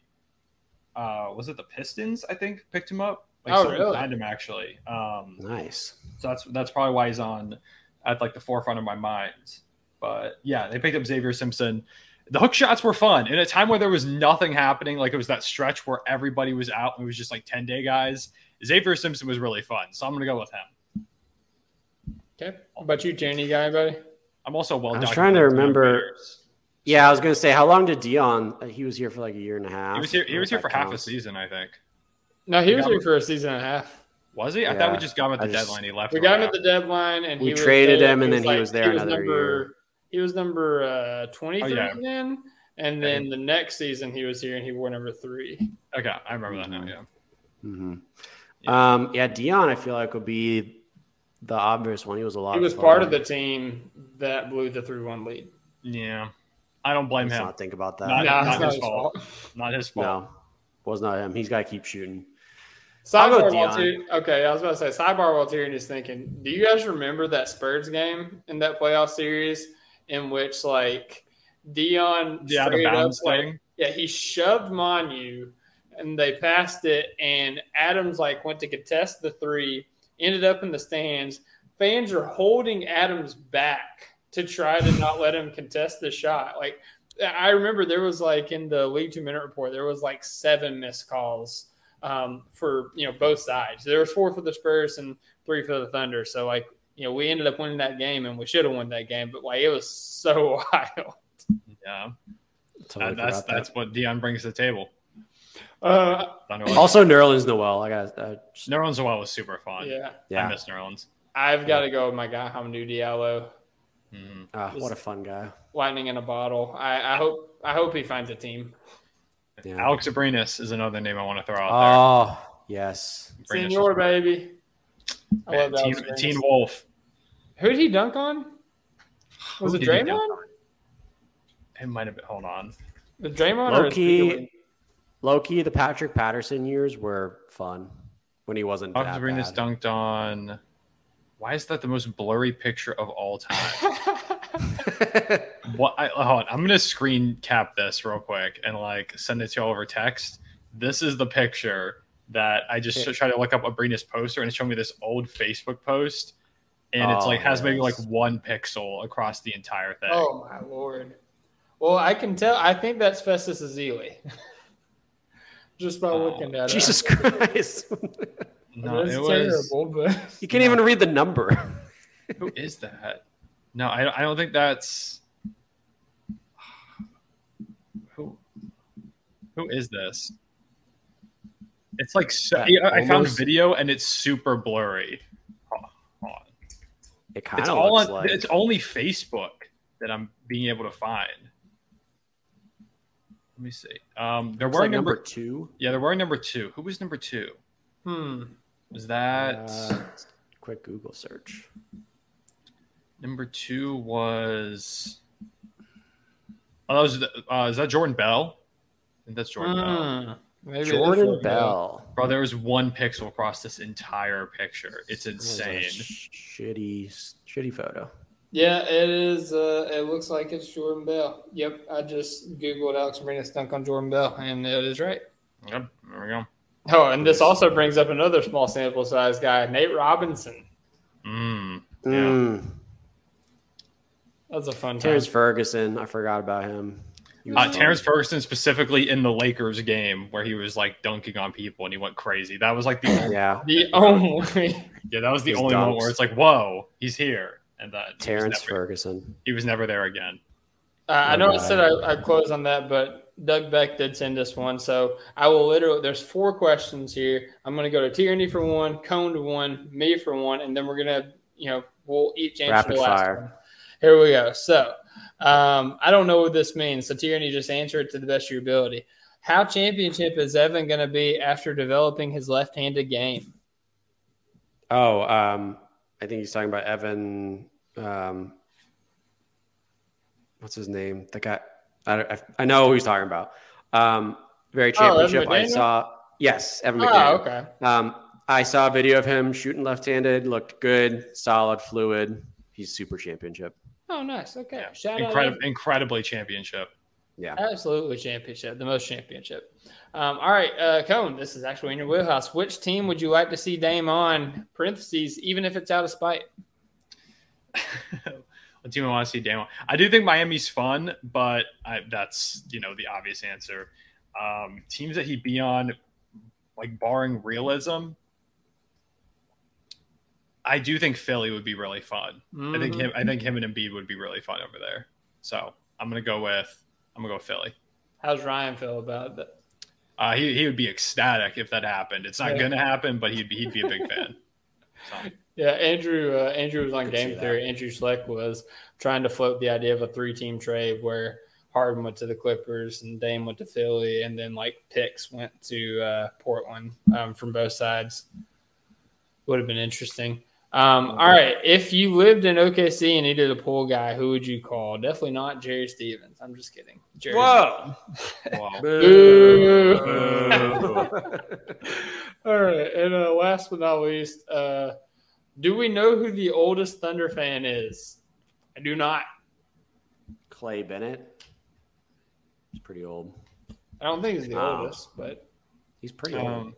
[SPEAKER 4] uh, was it the Pistons? I think picked him up. Like
[SPEAKER 1] Oh,
[SPEAKER 4] someone
[SPEAKER 1] really?
[SPEAKER 4] signed him actually. Um,
[SPEAKER 3] nice.
[SPEAKER 4] so that's that's probably why he's on at like the forefront of my mind. But yeah, they picked up Xavier Simpson. The hook shots were fun in a time where there was nothing happening. Like it was that stretch where everybody was out and it was just like 10 day guys. Xavier Simpson was really fun. So I'm going to go with him.
[SPEAKER 1] Okay. What about you, Janie? guy, buddy?
[SPEAKER 4] I'm also well
[SPEAKER 3] I was trying to remember- Yeah, I was gonna say, how long did Dion? uh, He was here for like a year and a half.
[SPEAKER 4] He was here, he was here for
[SPEAKER 3] that
[SPEAKER 4] half a season, I think.
[SPEAKER 1] No, he was here
[SPEAKER 4] him.
[SPEAKER 1] for a season and a half.
[SPEAKER 4] Was he? I thought we just got him at the
[SPEAKER 3] just-
[SPEAKER 4] deadline. He left.
[SPEAKER 1] We
[SPEAKER 4] right
[SPEAKER 1] got him at the deadline, and
[SPEAKER 3] We
[SPEAKER 1] he
[SPEAKER 3] traded
[SPEAKER 1] there-
[SPEAKER 3] him, and then he
[SPEAKER 1] like-
[SPEAKER 3] was there another
[SPEAKER 1] number,
[SPEAKER 3] year.
[SPEAKER 1] He was number uh, twenty three
[SPEAKER 4] Oh, yeah.
[SPEAKER 1] then, and then the next season he was here and he wore number three.
[SPEAKER 4] Okay, I remember that
[SPEAKER 3] Mm-hmm.
[SPEAKER 4] now. Yeah.
[SPEAKER 3] hmm Um, yeah, Dion, I feel like would be the obvious one. He was a lot.
[SPEAKER 1] He was
[SPEAKER 3] of
[SPEAKER 1] part of the team that blew the three one lead.
[SPEAKER 4] Yeah. I don't blame
[SPEAKER 3] Let's
[SPEAKER 4] him.
[SPEAKER 3] not think about that.
[SPEAKER 4] Not-
[SPEAKER 1] Nah,
[SPEAKER 4] not
[SPEAKER 1] it's
[SPEAKER 4] his
[SPEAKER 1] his
[SPEAKER 4] fault. Not his fault.
[SPEAKER 3] no, was not him. He's got to keep shooting. I'll go
[SPEAKER 1] Sidebar while
[SPEAKER 3] Dion.
[SPEAKER 1] Tyr- okay, I was about to say sidebar while Tyrion is thinking. Do you guys remember that Spurs game in that playoff series in which like Dion
[SPEAKER 4] of
[SPEAKER 1] straight up, like. Yeah, he shoved Manu and they passed it, and Adams like went to contest the three, ended up in the stands. Fans are holding Adams back to try to not let him contest the shot. Like I remember there was like in the League Two Minute Report, there was like seven missed calls um, for you know both sides. There was four for the Spurs and three for the Thunder. So like you know we ended up winning that game, and we should have won that game, but like it was so wild.
[SPEAKER 4] Yeah.
[SPEAKER 3] Totally
[SPEAKER 4] That- that's
[SPEAKER 3] that.
[SPEAKER 4] that's what Dion brings to the table.
[SPEAKER 1] Uh,
[SPEAKER 4] Thunder like-
[SPEAKER 3] Also, Nerlens Noel. I got. Uh, just-
[SPEAKER 4] Nerlens Noel was super fun.
[SPEAKER 1] yeah, yeah.
[SPEAKER 4] I
[SPEAKER 3] yeah.
[SPEAKER 4] miss Nerlens.
[SPEAKER 1] I've got to go with my guy Hamidou Diallo.
[SPEAKER 4] Mhm.
[SPEAKER 3] Ah, what a fun guy.
[SPEAKER 1] lightning in a bottle. I, I hope I hope he finds a team.
[SPEAKER 3] Yeah.
[SPEAKER 4] Alex Abrines is another name I want to throw out
[SPEAKER 3] Oh yes.
[SPEAKER 4] there. Abrinas
[SPEAKER 1] Senior
[SPEAKER 4] was-
[SPEAKER 1] baby. I love
[SPEAKER 4] Man,
[SPEAKER 1] that.
[SPEAKER 4] Teen, Teen Wolf.
[SPEAKER 1] Who did he dunk on? Was
[SPEAKER 4] Who
[SPEAKER 1] it
[SPEAKER 4] did he dunk
[SPEAKER 1] Draymond?
[SPEAKER 4] It might have been. Hold on.
[SPEAKER 1] Was it Draymond or
[SPEAKER 3] Low key, low key, the Patrick Patterson years were fun when he wasn't.
[SPEAKER 4] Alex
[SPEAKER 3] that
[SPEAKER 4] Abrines
[SPEAKER 3] bad.
[SPEAKER 4] dunked on. Why is that the most blurry picture of all time? what? I, hold on. I'm gonna screen cap this real quick and like send it to you all over text. This is the picture that I just
[SPEAKER 3] Yeah.
[SPEAKER 4] tried to look up Abrines poster and it's showing me this old Facebook post, and it's
[SPEAKER 3] Oh,
[SPEAKER 4] like has maybe like one pixel across the entire thing.
[SPEAKER 1] oh my lord. Well, I can tell. I think that's Festus Ezeli. Just by
[SPEAKER 4] Oh,
[SPEAKER 1] looking at
[SPEAKER 3] Jesus
[SPEAKER 1] it.
[SPEAKER 3] Jesus Christ.
[SPEAKER 4] No,
[SPEAKER 1] That's
[SPEAKER 4] it was.
[SPEAKER 1] terrible, but
[SPEAKER 3] you can't even read the number.
[SPEAKER 4] Who is that? No, I, I don't think that's. Who? Who is this? It's like so, I, I found a video and it's super blurry. Hold on.
[SPEAKER 3] It kind
[SPEAKER 4] It's
[SPEAKER 3] of
[SPEAKER 4] all
[SPEAKER 3] looks
[SPEAKER 4] on.
[SPEAKER 3] like
[SPEAKER 4] It's only Facebook that I'm being able to find. Let me see. Um, there were
[SPEAKER 3] like
[SPEAKER 4] number,
[SPEAKER 3] number two.
[SPEAKER 4] yeah, there were number two. Who was number two?
[SPEAKER 1] hmm.
[SPEAKER 4] Was that
[SPEAKER 3] Uh, quick Google search.
[SPEAKER 4] number two? Was oh, that was uh, is that Jordan Bell? I think that's Jordan Bell.
[SPEAKER 1] Maybe
[SPEAKER 3] Jordan Bell.
[SPEAKER 4] Bro, there was one pixel across this entire picture. It's
[SPEAKER 3] That was a
[SPEAKER 4] insane.
[SPEAKER 3] shitty, shitty photo.
[SPEAKER 1] Yeah, it is. Uh, it looks like it's Jordan Bell. Yep, I just googled Alex Marinas dunk on Jordan Bell, and it is right.
[SPEAKER 4] Yep, there we go.
[SPEAKER 1] Oh, and this also brings up another small sample size guy, Nate Robinson.
[SPEAKER 4] Mm. Yeah.
[SPEAKER 3] Mm.
[SPEAKER 1] That's a fun time.
[SPEAKER 3] Terrence Ferguson. I forgot about him. He was
[SPEAKER 4] Uh. Terrence Ferguson specifically in the Lakers game where he was like dunking on people and he went crazy. That was like the only,
[SPEAKER 3] Yeah.
[SPEAKER 1] The only
[SPEAKER 4] yeah, that was the
[SPEAKER 3] His
[SPEAKER 4] only one
[SPEAKER 3] dunks.
[SPEAKER 4] where it's like, whoa, he's here, and that he
[SPEAKER 3] Terrence
[SPEAKER 4] never,
[SPEAKER 3] Ferguson.
[SPEAKER 4] he was never there again.
[SPEAKER 1] Uh, I know I said I, I'd close on that, but Doug Beck did send us one. So I will literally, there's four questions here. I'm going to go to Tierney for one, Cone to one, me for one, and then we're going to, you know, we'll each answer
[SPEAKER 3] Rapid
[SPEAKER 1] the last
[SPEAKER 3] fire.
[SPEAKER 1] one. Here we go. So um, I don't know what this means. So Tierney, just answer it to the best of your ability. How championship is Evan going to be after developing his left handed game?
[SPEAKER 3] Oh, um, I think he's talking about Evan. Um, what's his name? The guy. I, I, know who he's talking about. Um, very
[SPEAKER 1] Oh,
[SPEAKER 3] championship. I saw. Yes, Evan
[SPEAKER 1] Oh,
[SPEAKER 3] McDaniel.
[SPEAKER 1] okay.
[SPEAKER 3] Um, I saw a video of him shooting left-handed. Looked good, solid, fluid. He's super championship.
[SPEAKER 1] Oh, nice. Okay. Shout out.
[SPEAKER 4] Incredible, incredibly championship.
[SPEAKER 3] Yeah.
[SPEAKER 1] Absolutely championship, the most championship. Um, all right, uh, Cone, this is actually in your wheelhouse. Which team would you like to see Dame on? Parentheses, even if it's out of spite.
[SPEAKER 4] what team I want to see Dame on? I do think Miami's fun, but I, that's you know the obvious answer. Um, teams that he'd be on, like barring realism, I do think Philly would be really fun. I think
[SPEAKER 1] Mhm.
[SPEAKER 4] him. I think him and Embiid would be really fun over there. So I'm gonna go with I'm gonna go with Philly.
[SPEAKER 1] How's Ryan feel about that?
[SPEAKER 4] Uh, he he would be ecstatic if that happened. It's not
[SPEAKER 1] Yeah.
[SPEAKER 4] gonna happen, but he'd be he'd be a big fan. So,
[SPEAKER 1] Yeah, Andrew. Uh, Andrew was on
[SPEAKER 3] Could see
[SPEAKER 1] Game
[SPEAKER 3] that.
[SPEAKER 1] Theory. Andrew Schleck was trying to float the idea of a three-team trade where Harden went to the Clippers and Dame went to Philly, and then like picks went to uh, Portland um, from both sides. Would have been interesting. Um, all right, if you lived in OKC and needed a pool guy, who would you call? Definitely not Jerry Stevens. I'm just kidding. Jerry
[SPEAKER 4] wow.
[SPEAKER 1] Boo. All right, and uh, last but not least, uh, do we know who the oldest Thunder fan is? I do not.
[SPEAKER 3] Clay Bennett. He's pretty old.
[SPEAKER 1] I don't think he's the oldest, but
[SPEAKER 3] He's pretty old.
[SPEAKER 4] Um,
[SPEAKER 3] Does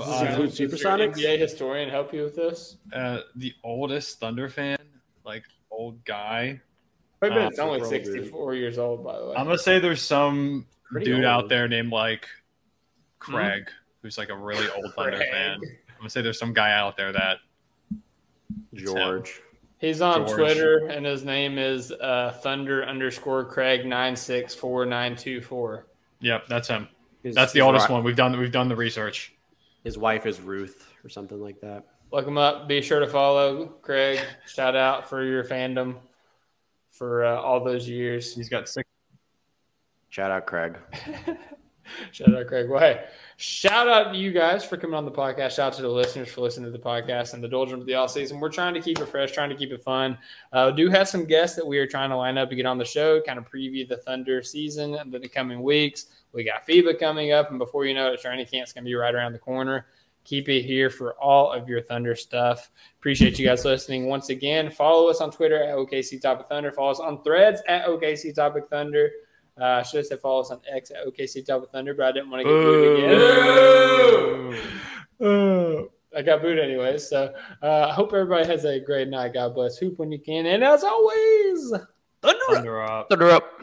[SPEAKER 4] uh,
[SPEAKER 3] this include
[SPEAKER 1] does your
[SPEAKER 3] Supersonics?
[SPEAKER 1] NBA historian help you with this?
[SPEAKER 4] uh, the oldest Thunder fan, like old guy.
[SPEAKER 1] Wait a minute,
[SPEAKER 4] Uh,
[SPEAKER 1] it's only
[SPEAKER 3] probably-
[SPEAKER 1] 64 years old, by the way.
[SPEAKER 4] I'm gonna say there's some
[SPEAKER 3] Pretty
[SPEAKER 4] dude
[SPEAKER 3] old.
[SPEAKER 4] out there named like Craig, who's like a really old Thunder fan. I'm gonna say there's some guy out there that
[SPEAKER 3] George.
[SPEAKER 1] He's on
[SPEAKER 4] George.
[SPEAKER 1] Twitter, and his name is uh, Thunder underscore Craig nine six four nine two four.
[SPEAKER 4] Yep, that's him.
[SPEAKER 3] His-
[SPEAKER 4] That's the oldest
[SPEAKER 3] wi-
[SPEAKER 4] one. We've done we've done the research.
[SPEAKER 3] His wife is Ruth or something like that.
[SPEAKER 1] Look him up. Be sure to follow Craig. Shout out for your fandom for uh, all those years.
[SPEAKER 4] He's got six.
[SPEAKER 3] Shout out Craig.
[SPEAKER 1] Shout out, Craig. Well, hey, shout out to you guys for coming on the podcast. Shout out to the listeners for listening to the podcast and the doldrum of the off season. We're trying to keep it fresh, trying to keep it fun. Uh, do have some guests that we are trying to line up to get on the show, kind of preview the Thunder season and the coming weeks. We got FIBA coming up, and before you know it, training camp's going to be right around the corner. Keep it here for all of your Thunder stuff. Appreciate you guys listening once again. Follow us on Twitter at OKC Topic Thunder. Follow us on Threads at OKC Topic Thunder. Uh, I should have said follow us on X at OKC Topic Thunder, but I didn't want to get rude again. Uh,
[SPEAKER 6] I got booed anyway. So uh, I hope everybody has a great night. God bless. Hoop when you can. And as always, thunder up.
[SPEAKER 4] Thunder up.
[SPEAKER 3] Thunder up.